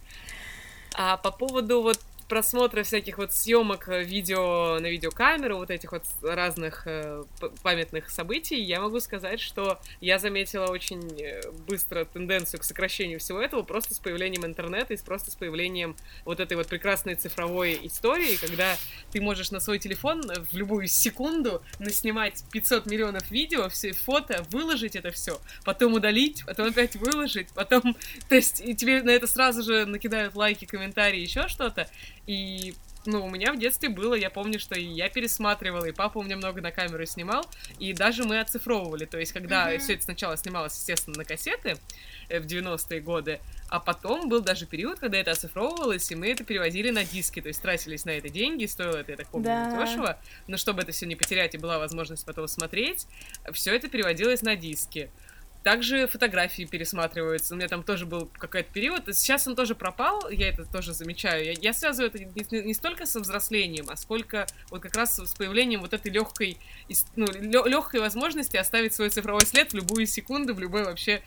А по поводу вот просмотра всяких вот съемок э, видео на видеокамеру, вот этих вот разных э, памятных событий, я могу сказать, что я заметила очень э, быстро тенденцию к сокращению всего этого просто с появлением интернета и просто с появлением вот этой вот прекрасной цифровой истории, когда ты можешь на свой телефон в любую секунду наснимать 500 миллионов видео, все фото, выложить это все, потом удалить, потом опять выложить, потом, то есть тебе на это сразу же накидают лайки, комментарии, еще что-то, и ну, у меня в детстве было, я помню, что и я пересматривала, и папа у меня много на камеру снимал, и даже мы оцифровывали, то есть, когда mm-hmm. все это сначала снималось, естественно, на кассеты э, в 90-е годы, а потом был даже период, когда это оцифровывалось, и мы это переводили на диски, то есть тратились на это деньги, стоило это, я так помню, да. дешево, но чтобы это все не потерять и была возможность потом смотреть, все это переводилось на диски. Также фотографии пересматриваются. У меня там тоже был какой-то период. Сейчас он тоже пропал, я это тоже замечаю. Я, я связываю это не, не столько со взрослением, а сколько вот как раз с появлением вот этой легкой, ну, легкой возможности оставить свой цифровой след в любую секунду, в любой вообще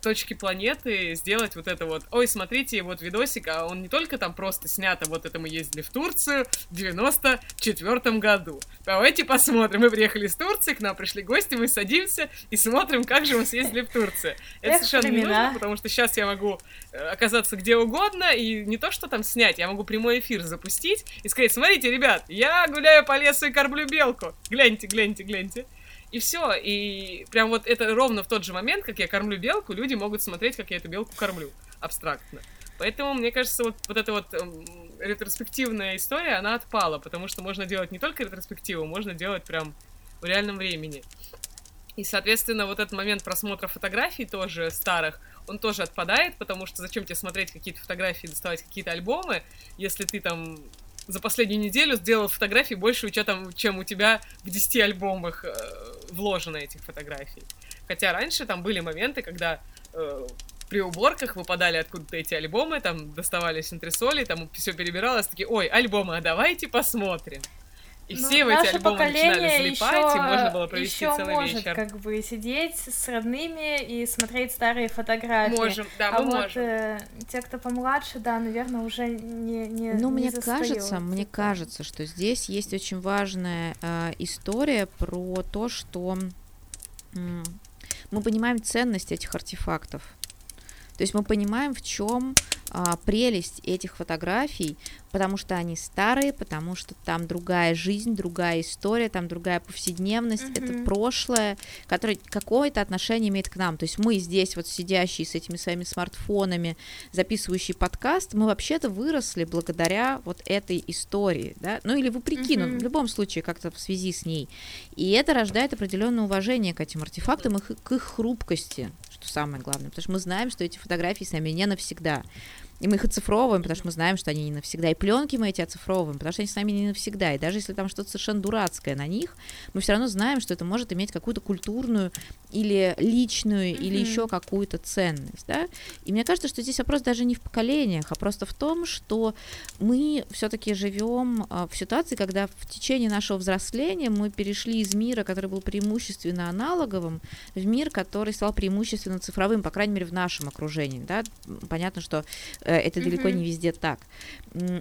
точки планеты сделать вот это вот. Ой, смотрите, вот видосик, а он не только там просто снят, а вот это мы ездили в Турцию в 94 году. Давайте посмотрим. Мы приехали из Турции, к нам пришли гости, мы садимся и смотрим, как же мы съездили в Турцию. Это совершенно не нужно, потому что сейчас я могу э, оказаться где угодно, и не то, что там снять, я могу прямой эфир запустить и сказать, смотрите, ребят, я гуляю по лесу и кормлю белку. Гляньте, гляньте, гляньте. И все. И прям вот это ровно в тот же момент, как я кормлю белку, люди могут смотреть, как я эту белку кормлю. Абстрактно. Поэтому, мне кажется, вот, вот эта вот эм, ретроспективная история, она отпала, потому что можно делать не только ретроспективу, можно делать прям в реальном времени. И, соответственно, вот этот момент просмотра фотографий тоже старых, он тоже отпадает, потому что зачем тебе смотреть какие-то фотографии, доставать какие-то альбомы, если ты там за последнюю неделю сделал фотографий больше, там, чем у тебя в 10 альбомах э, вложено этих фотографий. Хотя раньше там были моменты, когда э, при уборках выпадали откуда-то эти альбомы, там доставались антресоли, там все перебиралось, такие, ой, альбомы, а давайте посмотрим. И ну, все в эти альбомы начинали залипать, еще, и можно было провести еще целый может, вечер. как бы сидеть с родными и смотреть старые фотографии. Можем, да, а мы вот, можем. Э, те, кто помладше, да, наверное, уже не не Ну, не мне застают. кажется, мне кажется, что здесь есть очень важная э, история про то, что м, мы понимаем ценность этих артефактов. То есть мы понимаем, в чем а, прелесть этих фотографий, потому что они старые, потому что там другая жизнь, другая история, там другая повседневность, mm-hmm. это прошлое, которое какое-то отношение имеет к нам. То есть мы здесь вот сидящие с этими своими смартфонами, записывающие подкаст, мы вообще-то выросли благодаря вот этой истории, да, ну или вопреки, mm-hmm. но в любом случае как-то в связи с ней. И это рождает определенное уважение к этим артефактам и к их хрупкости, что самое главное, потому что мы знаем, что эти фотографии с нами не навсегда. И мы их оцифровываем, потому что мы знаем, что они не навсегда. И пленки мы эти оцифровываем, потому что они с нами не навсегда. И даже если там что-то совершенно дурацкое на них, мы все равно знаем, что это может иметь какую-то культурную или личную, mm-hmm. или еще какую-то ценность. Да? И мне кажется, что здесь вопрос даже не в поколениях, а просто в том, что мы все-таки живем а, в ситуации, когда в течение нашего взросления мы перешли из мира, который был преимущественно аналоговым, в мир, который стал преимущественно цифровым, по крайней мере, в нашем окружении. Да? Понятно, что это далеко не везде так.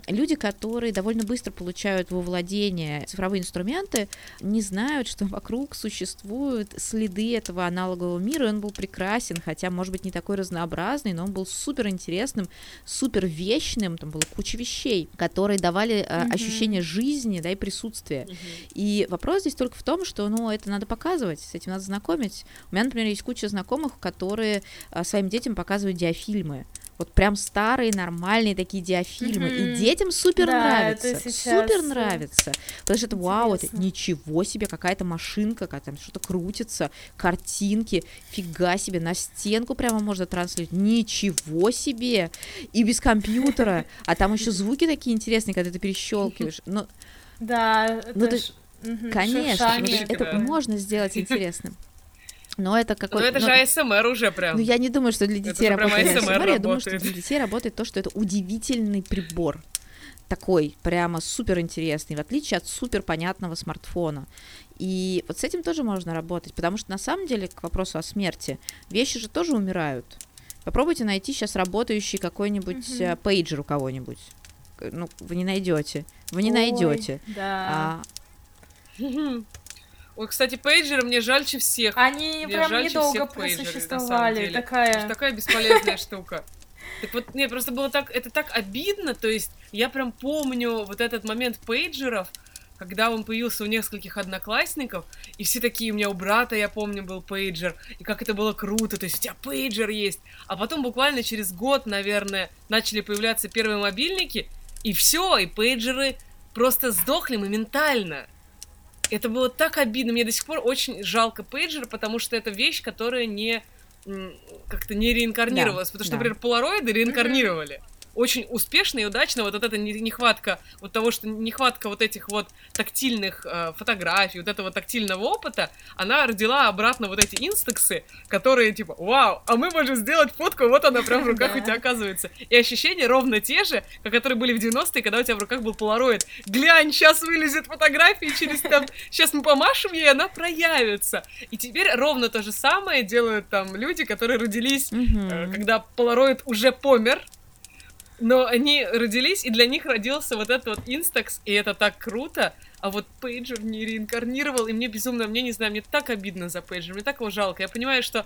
Люди, которые довольно быстро получают во владение цифровые инструменты, не знают, что вокруг существуют следы этого аналогового мира, и он был прекрасен, хотя, может быть, не такой разнообразный, но он был супер интересным, супер вечным, там была куча вещей, которые давали mm-hmm. ощущение жизни, да, и присутствия. И вопрос здесь только в том, что, ну, это надо показывать, с этим надо знакомить. У меня, например, есть куча знакомых, которые а, своим детям показывают диафильмы вот прям старые нормальные такие диафильмы, mm-hmm. и детям супер да, нравится, супер нравится, потому что это вау, это ничего себе, какая-то машинка, как там что-то крутится, картинки, фига себе, на стенку прямо можно транслировать, ничего себе, и без компьютера, а там еще звуки такие интересные, когда ты перещелкиваешь, ну, да, ну. Конечно, это можно сделать интересным. Но это какой Ну это но... же АСМР уже прям. Ну я не думаю, что для детей это работает АСМР, АСМР. Я думаю, что для детей работает то, что это удивительный прибор. Такой прямо супер интересный, в отличие от супер понятного смартфона. И вот с этим тоже можно работать, потому что на самом деле к вопросу о смерти вещи же тоже умирают. Попробуйте найти сейчас работающий какой-нибудь mm-hmm. пейджер у кого-нибудь. Ну, вы не найдете. Вы не найдете. Да. А... Ой, кстати, пейджеры мне жальче всех. Они мне прям недолго просуществовали. Такая... Это такая бесполезная штука. Так вот, мне просто было так, это так обидно, то есть я прям помню вот этот момент пейджеров, когда он появился у нескольких одноклассников, и все такие, у меня у брата, я помню, был пейджер, и как это было круто, то есть у тебя пейджер есть, а потом буквально через год, наверное, начали появляться первые мобильники, и все, и пейджеры просто сдохли моментально. Это было так обидно. Мне до сих пор очень жалко пейджера, потому что это вещь, которая не как-то не реинкарнировалась. Да, потому что, да. например, полароиды реинкарнировали. Mm-hmm очень успешно и удачно вот эта нехватка вот того, что нехватка вот этих вот тактильных э, фотографий, вот этого тактильного опыта, она родила обратно вот эти инстексы, которые типа, вау, а мы можем сделать фотку, вот она прям в руках у тебя оказывается. И ощущения ровно те же, как которые были в 90-е, когда у тебя в руках был полароид. Глянь, сейчас вылезет фотография, через там, сейчас мы помашем ей, она проявится. И теперь ровно то же самое делают там люди, которые родились, э, когда полароид уже помер, но они родились, и для них родился вот этот вот Instax, и это так круто. А вот Пейджер не реинкарнировал, и мне безумно, мне не знаю, мне так обидно за Пейджер, мне так его жалко. Я понимаю, что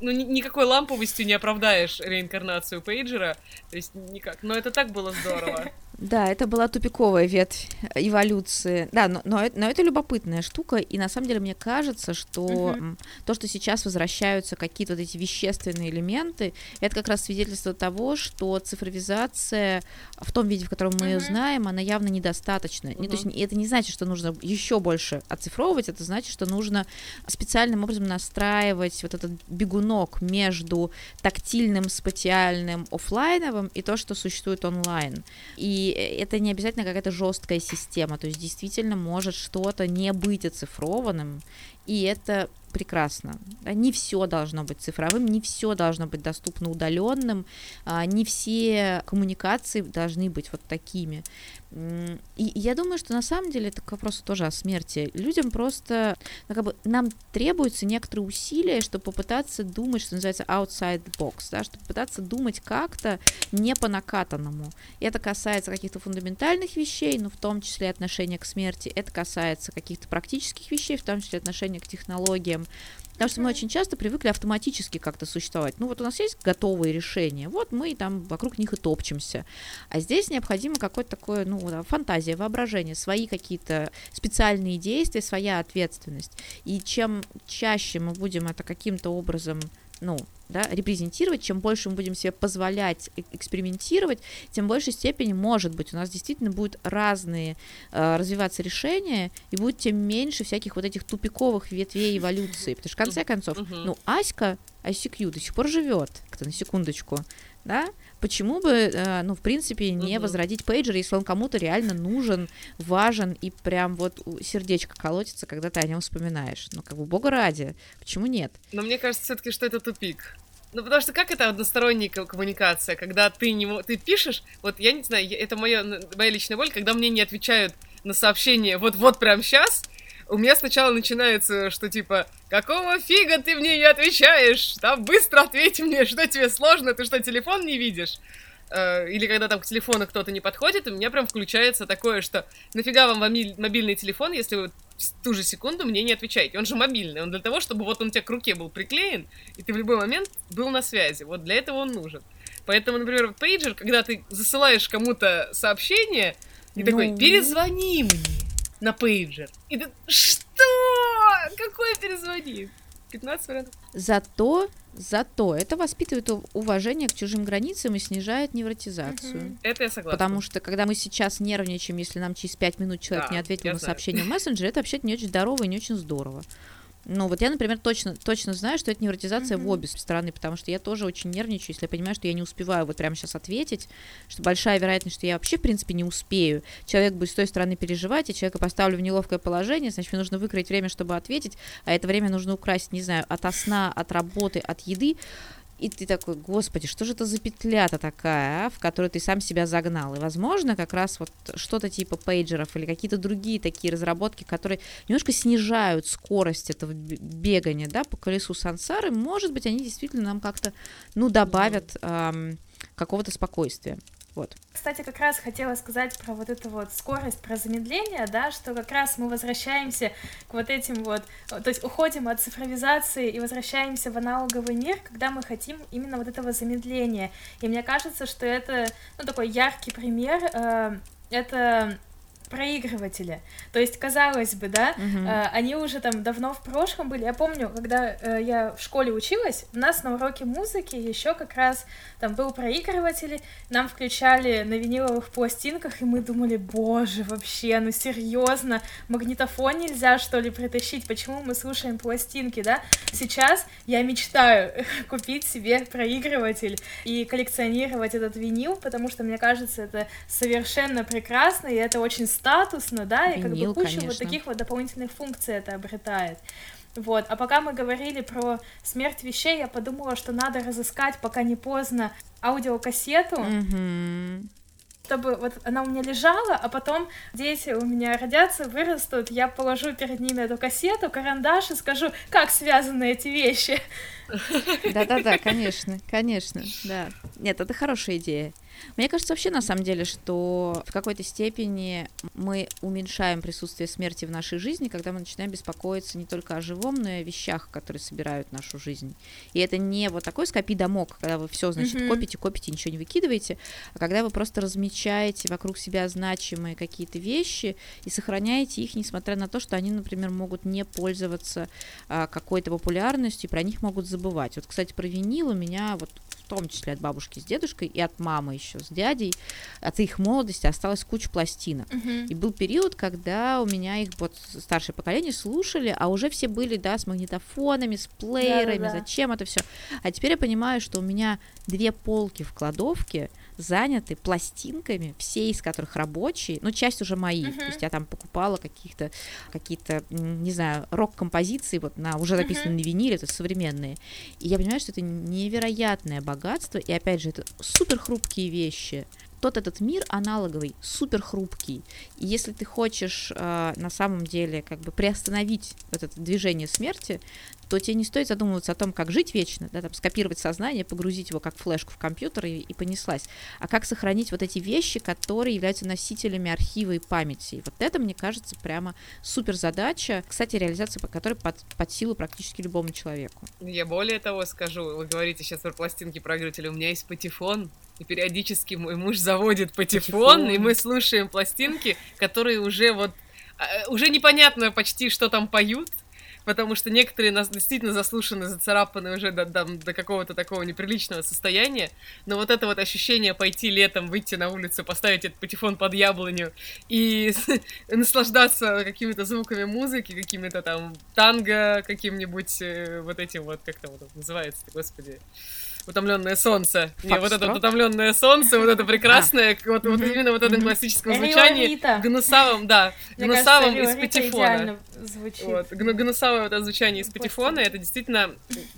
ну, ни- никакой ламповостью не оправдаешь реинкарнацию Пейджера, то есть никак. Но это так было здорово. Да, это была тупиковая ветвь эволюции. Да, но, но, но это любопытная штука, и на самом деле мне кажется, что uh-huh. то, что сейчас возвращаются какие-то вот эти вещественные элементы, это как раз свидетельство того, что цифровизация в том виде, в котором мы uh-huh. ее знаем, она явно недостаточна. Uh-huh. Не, то есть это не значит, что нужно еще больше оцифровывать, это значит, что нужно специальным образом настраивать вот этот бегунок между тактильным, спатиальным, офлайновым и то, что существует онлайн. И это не обязательно какая-то жесткая система, то есть действительно может что-то не быть оцифрованным, и это прекрасно. Не все должно быть цифровым, не все должно быть доступно удаленным, а, не все коммуникации должны быть вот такими. И я думаю, что на самом деле это к вопросу тоже о смерти. Людям просто, ну, как бы, нам требуется некоторые усилия, чтобы попытаться думать, что называется outside box, да, чтобы пытаться думать как-то не по накатанному. Это касается каких-то фундаментальных вещей, но в том числе отношения к смерти. Это касается каких-то практических вещей, в том числе отношения к технологиям. Потому что мы очень часто привыкли автоматически как-то существовать. Ну вот у нас есть готовые решения, вот мы там вокруг них и топчемся. А здесь необходимо какое-то такое, ну, фантазия, воображение, свои какие-то специальные действия, своя ответственность. И чем чаще мы будем это каким-то образом ну, да, репрезентировать, чем больше мы будем себе позволять экспериментировать, тем в большей степени, может быть, у нас действительно будут разные э, развиваться решения, и будет тем меньше всяких вот этих тупиковых ветвей эволюции. Потому что, в конце концов, ну, Аська, ICQ до сих пор живет, кто на секундочку, да, почему бы, э, ну, в принципе, не uh-huh. возродить пейджер, если он кому-то реально нужен, важен, и прям вот сердечко колотится, когда ты о нем вспоминаешь. Ну, как бы, бога ради, почему нет? Но мне кажется все-таки, что это тупик. Ну, потому что как это односторонняя коммуникация, когда ты не ты пишешь, вот я не знаю, это моя, моя личная боль, когда мне не отвечают на сообщение вот-вот прямо сейчас, у меня сначала начинается, что типа, какого фига ты мне не отвечаешь? Там быстро ответь мне, что тебе сложно, ты что, телефон не видишь? Э, или когда там к телефону кто-то не подходит, у меня прям включается такое, что нафига вам мобильный телефон, если вы в ту же секунду мне не отвечаете. Он же мобильный, он для того, чтобы вот он у тебя к руке был приклеен, и ты в любой момент был на связи. Вот для этого он нужен. Поэтому, например, пейджер, когда ты засылаешь кому-то сообщение, и ну... такой, перезвони мне на пейджер. И ты, что? Какой перезвони? 15 вариантов. Зато, зато это воспитывает уважение к чужим границам и снижает невротизацию. Угу. Это я согласна. Потому что, когда мы сейчас нервничаем, если нам через 5 минут человек да, не ответил на знаю. сообщение в мессенджере, это вообще не очень здорово и не очень здорово. Ну, вот я, например, точно, точно знаю, что это невротизация mm-hmm. в обе стороны, потому что я тоже очень нервничаю, если я понимаю, что я не успеваю вот прямо сейчас ответить, что большая вероятность, что я вообще, в принципе, не успею. Человек будет с той стороны переживать, и человека поставлю в неловкое положение, значит, мне нужно выкроить время, чтобы ответить, а это время нужно украсть, не знаю, от сна, от работы, от еды. И ты такой, господи, что же это за петля-то такая, а, в которую ты сам себя загнал? И, возможно, как раз вот что-то типа пейджеров или какие-то другие такие разработки, которые немножко снижают скорость этого бегания, да, по колесу сансары, может быть, они действительно нам как-то, ну, добавят эм, какого-то спокойствия. Вот. Кстати, как раз хотела сказать про вот эту вот скорость, про замедление, да, что как раз мы возвращаемся к вот этим вот, то есть уходим от цифровизации и возвращаемся в аналоговый мир, когда мы хотим именно вот этого замедления. И мне кажется, что это, ну, такой яркий пример, э, это проигрыватели. То есть, казалось бы, да, угу. э, они уже там давно в прошлом были. Я помню, когда э, я в школе училась, у нас на уроке музыки еще как раз там был проигрыватель, нам включали на виниловых пластинках, и мы думали, боже, вообще, ну серьезно, магнитофон нельзя, что ли, притащить, почему мы слушаем пластинки, да? Сейчас я мечтаю купить себе проигрыватель и коллекционировать этот винил, потому что, мне кажется, это совершенно прекрасно, и это очень статусно, да, и Винил, как бы куча конечно. вот таких вот дополнительных функций это обретает. Вот. А пока мы говорили про смерть вещей, я подумала, что надо разыскать, пока не поздно, аудиокассету. Mm-hmm чтобы вот она у меня лежала, а потом дети у меня родятся, вырастут, я положу перед ними эту кассету, карандаш и скажу, как связаны эти вещи. Да-да-да, конечно, конечно, да. Нет, это хорошая идея. Мне кажется вообще на самом деле, что в какой-то степени мы уменьшаем присутствие смерти в нашей жизни, когда мы начинаем беспокоиться не только о живом, но и о вещах, которые собирают нашу жизнь. И это не вот такой скопи домок, когда вы все, значит, mm-hmm. копите, копите, ничего не выкидываете, а когда вы просто размечаете вокруг себя значимые какие-то вещи и сохраняете их, несмотря на то, что они, например, могут не пользоваться а, какой-то популярностью, и про них могут забывать. Вот, кстати, про винил у меня вот том числе от бабушки с дедушкой и от мамы еще с дядей, от их молодости осталась куча пластинок. Мгм. И был период, когда у меня их вот старшее поколение слушали, а уже все были, да, с магнитофонами, с плеерами, Да-да-да. зачем это все. А теперь я понимаю, что у меня две полки в кладовке заняты пластинками, все из которых рабочие, ну, часть уже мои, то Мгм. есть я там покупала каких-то, какие-то, не знаю, рок-композиции вот на, уже записанные на виниле, это современные. И я понимаю, что это невероятное богатство, и опять же, это супер хрупкие вещи. Тот этот мир аналоговый, супер хрупкий. И если ты хочешь э, на самом деле как бы приостановить вот это движение смерти, то тебе не стоит задумываться о том, как жить вечно, да, там, скопировать сознание, погрузить его как флешку в компьютер и, и понеслась, а как сохранить вот эти вещи, которые являются носителями архива и памяти. И вот это, мне кажется, прямо супер задача, кстати, реализация которой под, под силу практически любому человеку. Я более того скажу, вы говорите сейчас про пластинки проигрывателя, у меня есть патефон, и периодически мой муж заводит патефон, Патефон. и мы слушаем пластинки, которые уже вот, а, уже непонятно почти, что там поют, потому что некоторые нас действительно заслушаны, зацарапаны уже до, до, до какого-то такого неприличного состояния, но вот это вот ощущение пойти летом, выйти на улицу, поставить этот патефон под яблоню и наслаждаться какими-то звуками музыки, какими-то там танго, каким-нибудь э, вот этим вот, как там вот называется, господи, утомленное солнце. Не, вот это вот утомленное солнце, вот это прекрасное, вот, вот Мгм. именно вот этом Мгм. классическом звучании, Рита. гнусавом, да, гнусавом из патефона. Вот, гну- гнусавое вот это звучание из патефона, это действительно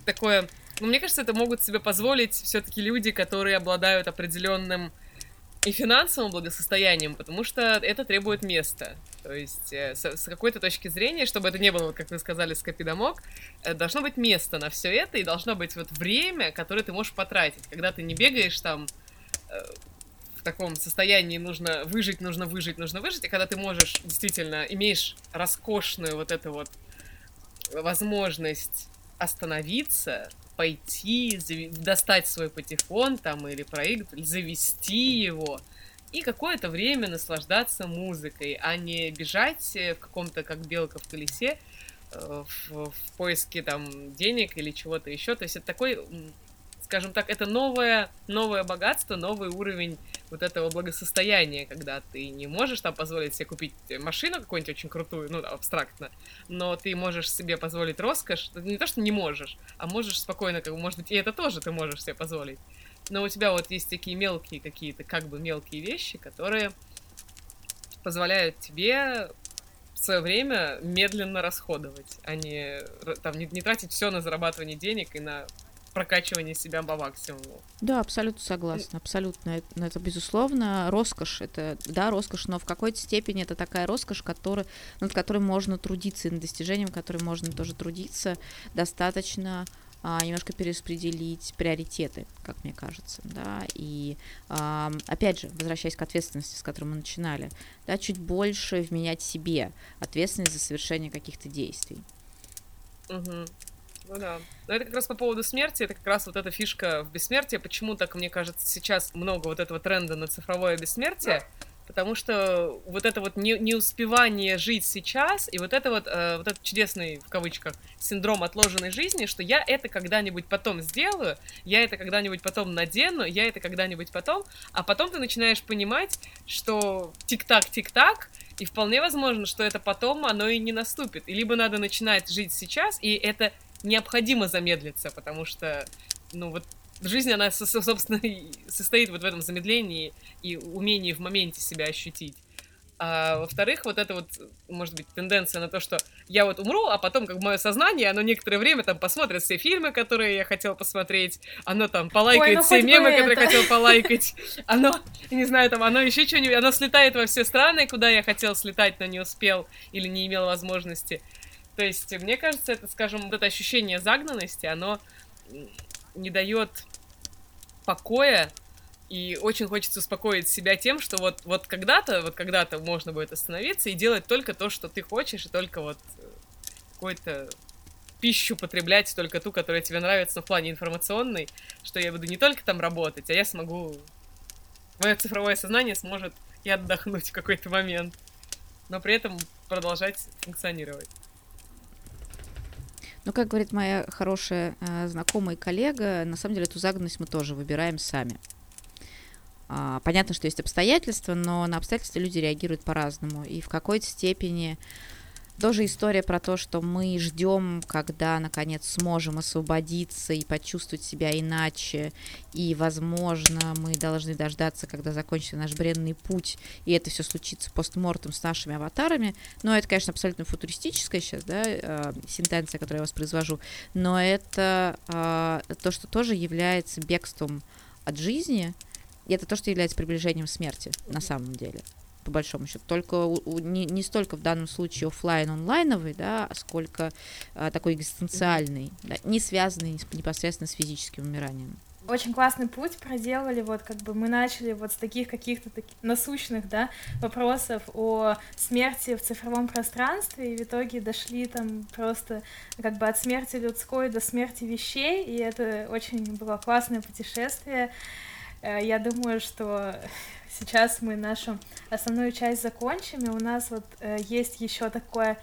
такое... Ну, мне кажется, это могут себе позволить все-таки люди, которые обладают определенным и финансовым благосостоянием, потому что это требует места. То есть, э, с, с какой-то точки зрения, чтобы это не было, вот как вы сказали, скопидомок, э, должно быть место на все это, и должно быть вот время, которое ты можешь потратить, когда ты не бегаешь там э, в таком состоянии нужно выжить, нужно выжить, нужно выжить, и когда ты можешь, действительно, имеешь роскошную вот эту вот возможность остановиться, пойти, достать свой патефон там или проигрыватель, завести его и какое-то время наслаждаться музыкой, а не бежать э, в каком-то, как белка в колесе, э, в, в поиске там денег или чего-то еще. То есть это такой, скажем так, это новое, новое богатство, новый уровень вот этого благосостояния, когда ты не можешь там позволить себе купить машину какую-нибудь очень крутую, ну, абстрактно, но ты можешь себе позволить роскошь, не то, что не можешь, а можешь спокойно, как бы, может быть, и это тоже ты можешь себе позволить. Но у тебя вот есть такие мелкие какие-то, как бы мелкие вещи, которые позволяют тебе свое время медленно расходовать, а не, там, не, не тратить все на зарабатывание денег и на прокачивание себя по максимуму. Да, абсолютно согласна, абсолютно. Это, ну, это, безусловно, роскошь. Это, да, роскошь, но в какой-то степени это такая роскошь, которая, над которой можно трудиться, и над достижением которой можно тоже трудиться, достаточно а, немножко перераспределить приоритеты, как мне кажется, да, и ам, опять же, возвращаясь к ответственности, с которой мы начинали, да, чуть больше вменять себе ответственность за совершение каких-то действий. Мгм. Ну да. Но это как раз по поводу смерти, это как раз вот эта фишка в бессмертии. Почему так, мне кажется, сейчас много вот этого тренда на цифровое бессмертие? Потому что вот это вот не, неуспевание жить сейчас, и вот это вот, э, вот этот чудесный, в кавычках, синдром отложенной жизни, что я это когда-нибудь потом сделаю, я это когда-нибудь потом надену, я это когда-нибудь потом, а потом ты начинаешь понимать, что тик-так, тик-так, и вполне возможно, что это потом оно и не наступит. И либо надо начинать жить сейчас, и это необходимо замедлиться, потому что, ну вот, жизнь, она, со- со- собственно, состоит вот в этом замедлении и умении в моменте себя ощутить. А во-вторых, вот это вот, может быть, тенденция на то, что я вот умру, а потом, как мое сознание, оно некоторое время там посмотрит все фильмы, которые я хотел посмотреть, оно там полайкает ну все мемы, которые это. хотел полайкать, оно, не знаю, там, оно еще что-нибудь, оно слетает во все страны, куда я хотел слетать, но не успел или не имел возможности. То есть, мне кажется, это, скажем, вот это ощущение загнанности, оно не дает покоя, и очень хочется успокоить себя тем, что вот, вот когда-то, вот когда-то можно будет остановиться и делать только то, что ты хочешь, и только вот э, какой-то пищу потреблять, только ту, которая тебе нравится, но в плане информационной, что я буду не только там работать, а я смогу... Мое цифровое сознание сможет и отдохнуть в какой-то момент, но при этом продолжать функционировать. Ну, как говорит моя хорошая э, знакомая и коллега, на самом деле эту загнанность мы тоже выбираем сами. А, понятно, что есть обстоятельства, но на обстоятельства люди реагируют по-разному. И в какой-то степени тоже история про то, что мы ждем, когда наконец сможем освободиться и почувствовать себя иначе. И, возможно, мы должны дождаться, когда закончится наш бренный путь, и это все случится постмортом с нашими аватарами. Но это, конечно, абсолютно футуристическая сейчас, да, э, сентенция, которую я воспроизвожу. Но это э, то, что тоже является бегством от жизни, и это то, что является приближением смерти на самом деле по большому счету. Только у, у, не, не столько в данном случае офлайн онлайновый, да, а сколько а, такой экзистенциальный, да, не связанный непосредственно с физическим умиранием. Очень классный путь проделали, вот как бы мы начали вот с таких каких-то таких насущных, да, вопросов о смерти в цифровом пространстве, и в итоге дошли там просто как бы от смерти людской до смерти вещей, и это очень было классное путешествие. Э, я думаю, что сейчас мы нашу основную часть закончим, и у нас вот э, есть еще такое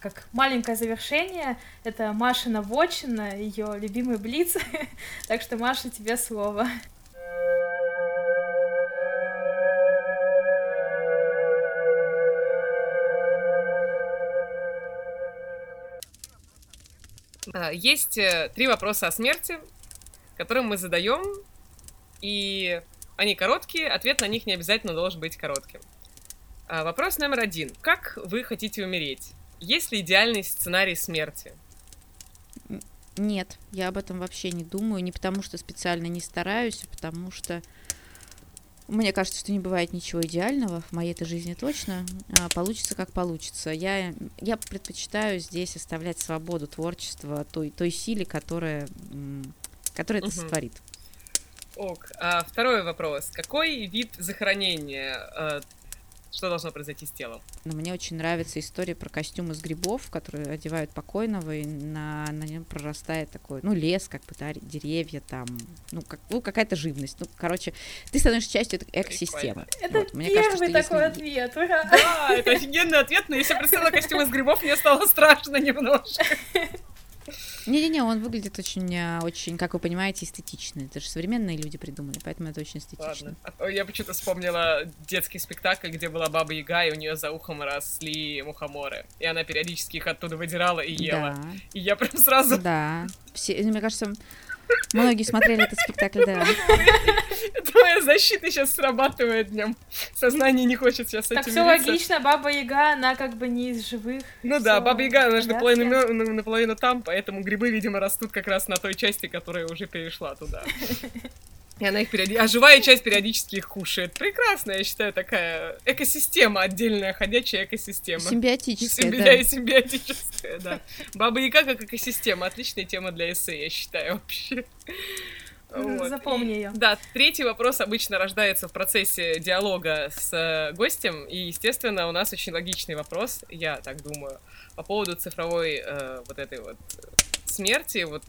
как маленькое завершение. Это Машина Вотчина, ее любимый блиц. так что, Маша, тебе слово. А, есть э, три вопроса о смерти, которые мы задаем и они короткие, ответ на них не обязательно должен быть коротким. А, вопрос номер один. Как вы хотите умереть? Есть ли идеальный сценарий смерти? Нет, я об этом вообще не думаю. Не потому что специально не стараюсь, а потому что мне кажется, что не бывает ничего идеального, в моей-то жизни точно. А, получится, как получится. Я, я предпочитаю здесь оставлять свободу творчества той, той силе, которая, которая это сотворит. Ок. А второй вопрос. Какой вид захоронения? Э, что должно произойти с телом? Ну, мне очень нравится история про костюм из грибов, которые одевают покойного, и на, на нем прорастает такой, ну, лес, как бы, да, деревья там, ну, как, ну, какая-то живность. Ну, короче, ты становишься частью этой экосистемы. Это вот, мне первый кажется, такой если... ответ, ура! Да, это офигенный ответ, но если представила костюм из грибов, мне стало страшно немножко. Не-не-не, он выглядит очень, а, очень, как вы понимаете, эстетично. Это же современные люди придумали, поэтому это очень эстетично. Ладно. Я почему-то вспомнила детский спектакль, где была Баба Яга, и у нее за ухом росли мухоморы. И она периодически их оттуда выдирала и ела. Да. И я прям сразу... Да. Все, мне кажется, Многие смотрели этот спектакль, да. Это моя защита сейчас срабатывает днем. Сознание не хочет сейчас с этим Так все логично, Баба Яга, она как бы не из живых. Ну да, Баба Яга, она же наполовину, наполовину там, поэтому грибы, видимо, растут как раз на той части, которая уже перешла туда. И она их периодически... А живая часть периодически их кушает. Прекрасно, я считаю, такая экосистема, отдельная ходячая экосистема. Симбиотическая, Симби... да. Симбиотическая, да. Баба Яга как экосистема. Отличная тема для эссе, я считаю, вообще. Вот. Запомни ее. Да, третий вопрос обычно рождается в процессе диалога с э, гостем, и, естественно, у нас очень логичный вопрос, я так думаю, по поводу цифровой э, вот этой вот смерти, вот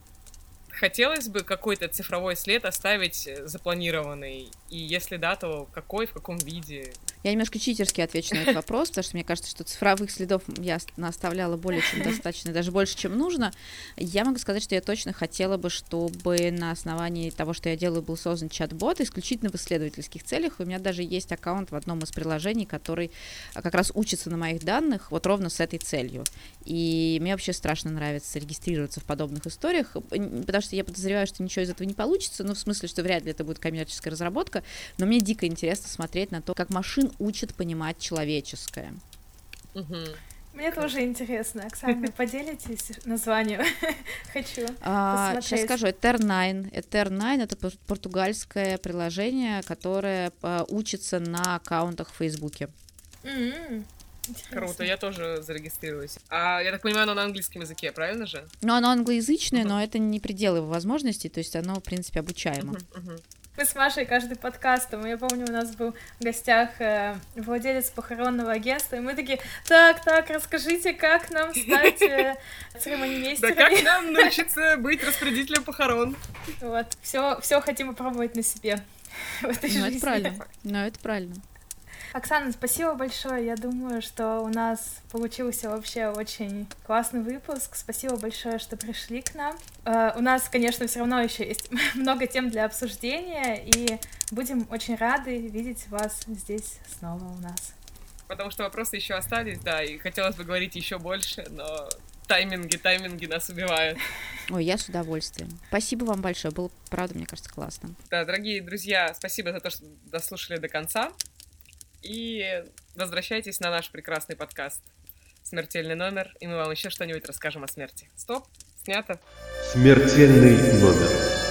хотелось бы какой-то цифровой след оставить э, запланированный? И если да, то какой, в каком виде? Я немножко читерски отвечу на этот вопрос, потому что мне кажется, что цифровых следов я оставляла более чем достаточно, даже больше, чем нужно. Я могу сказать, что я точно хотела бы, чтобы на основании того, что я делаю, был создан чат-бот исключительно в исследовательских целях. У меня даже есть аккаунт в одном из приложений, который а, как раз учится на моих данных вот ровно с этой целью. И мне вообще страшно нравится регистрироваться в подобных историях, потому что я подозреваю, что ничего из этого не получится, ну, в смысле, что вряд ли это будет коммерческая разработка, но мне дико интересно смотреть на то, как машин учат понимать человеческое. Угу. Мне тоже интересно. Оксана, поделитесь названием? Хочу а, посмотреть. Сейчас скажу. Ether9. Ether9 — это португальское приложение, которое а, учится на аккаунтах в Фейсбуке. Mm-hmm. Интересно. Круто, я тоже зарегистрируюсь. А я так понимаю, оно на английском языке, правильно же? Ну, оно англоязычное, uh-huh. но это не предел его возможностей, то есть оно, в принципе, обучаемо. Uh-huh, uh-huh. Мы с Машей каждый подкаст, я помню, у нас был в гостях э, владелец похоронного агентства, и мы такие, так, так, расскажите, как нам стать э, церемонимейстерами. Да как нам научиться быть распорядителем похорон? Вот, все, все хотим попробовать на себе в этой ну, жизни. это правильно, ну, это правильно. Оксана, спасибо большое. Я думаю, что у нас получился вообще очень классный выпуск. Спасибо большое, что пришли к нам. Uh, у нас, конечно, все равно еще есть много тем для обсуждения, и будем очень рады видеть вас здесь снова у нас. Потому что вопросы еще остались, да, и хотелось бы говорить еще больше, но тайминги, тайминги нас убивают. Ой, я с удовольствием. Спасибо вам большое, было, правда, мне кажется, классно. Да, дорогие друзья, спасибо за то, что дослушали до конца. И возвращайтесь на наш прекрасный подкаст «Смертельный номер», и мы вам еще что-нибудь расскажем о смерти. Стоп, снято. Смертельный номер.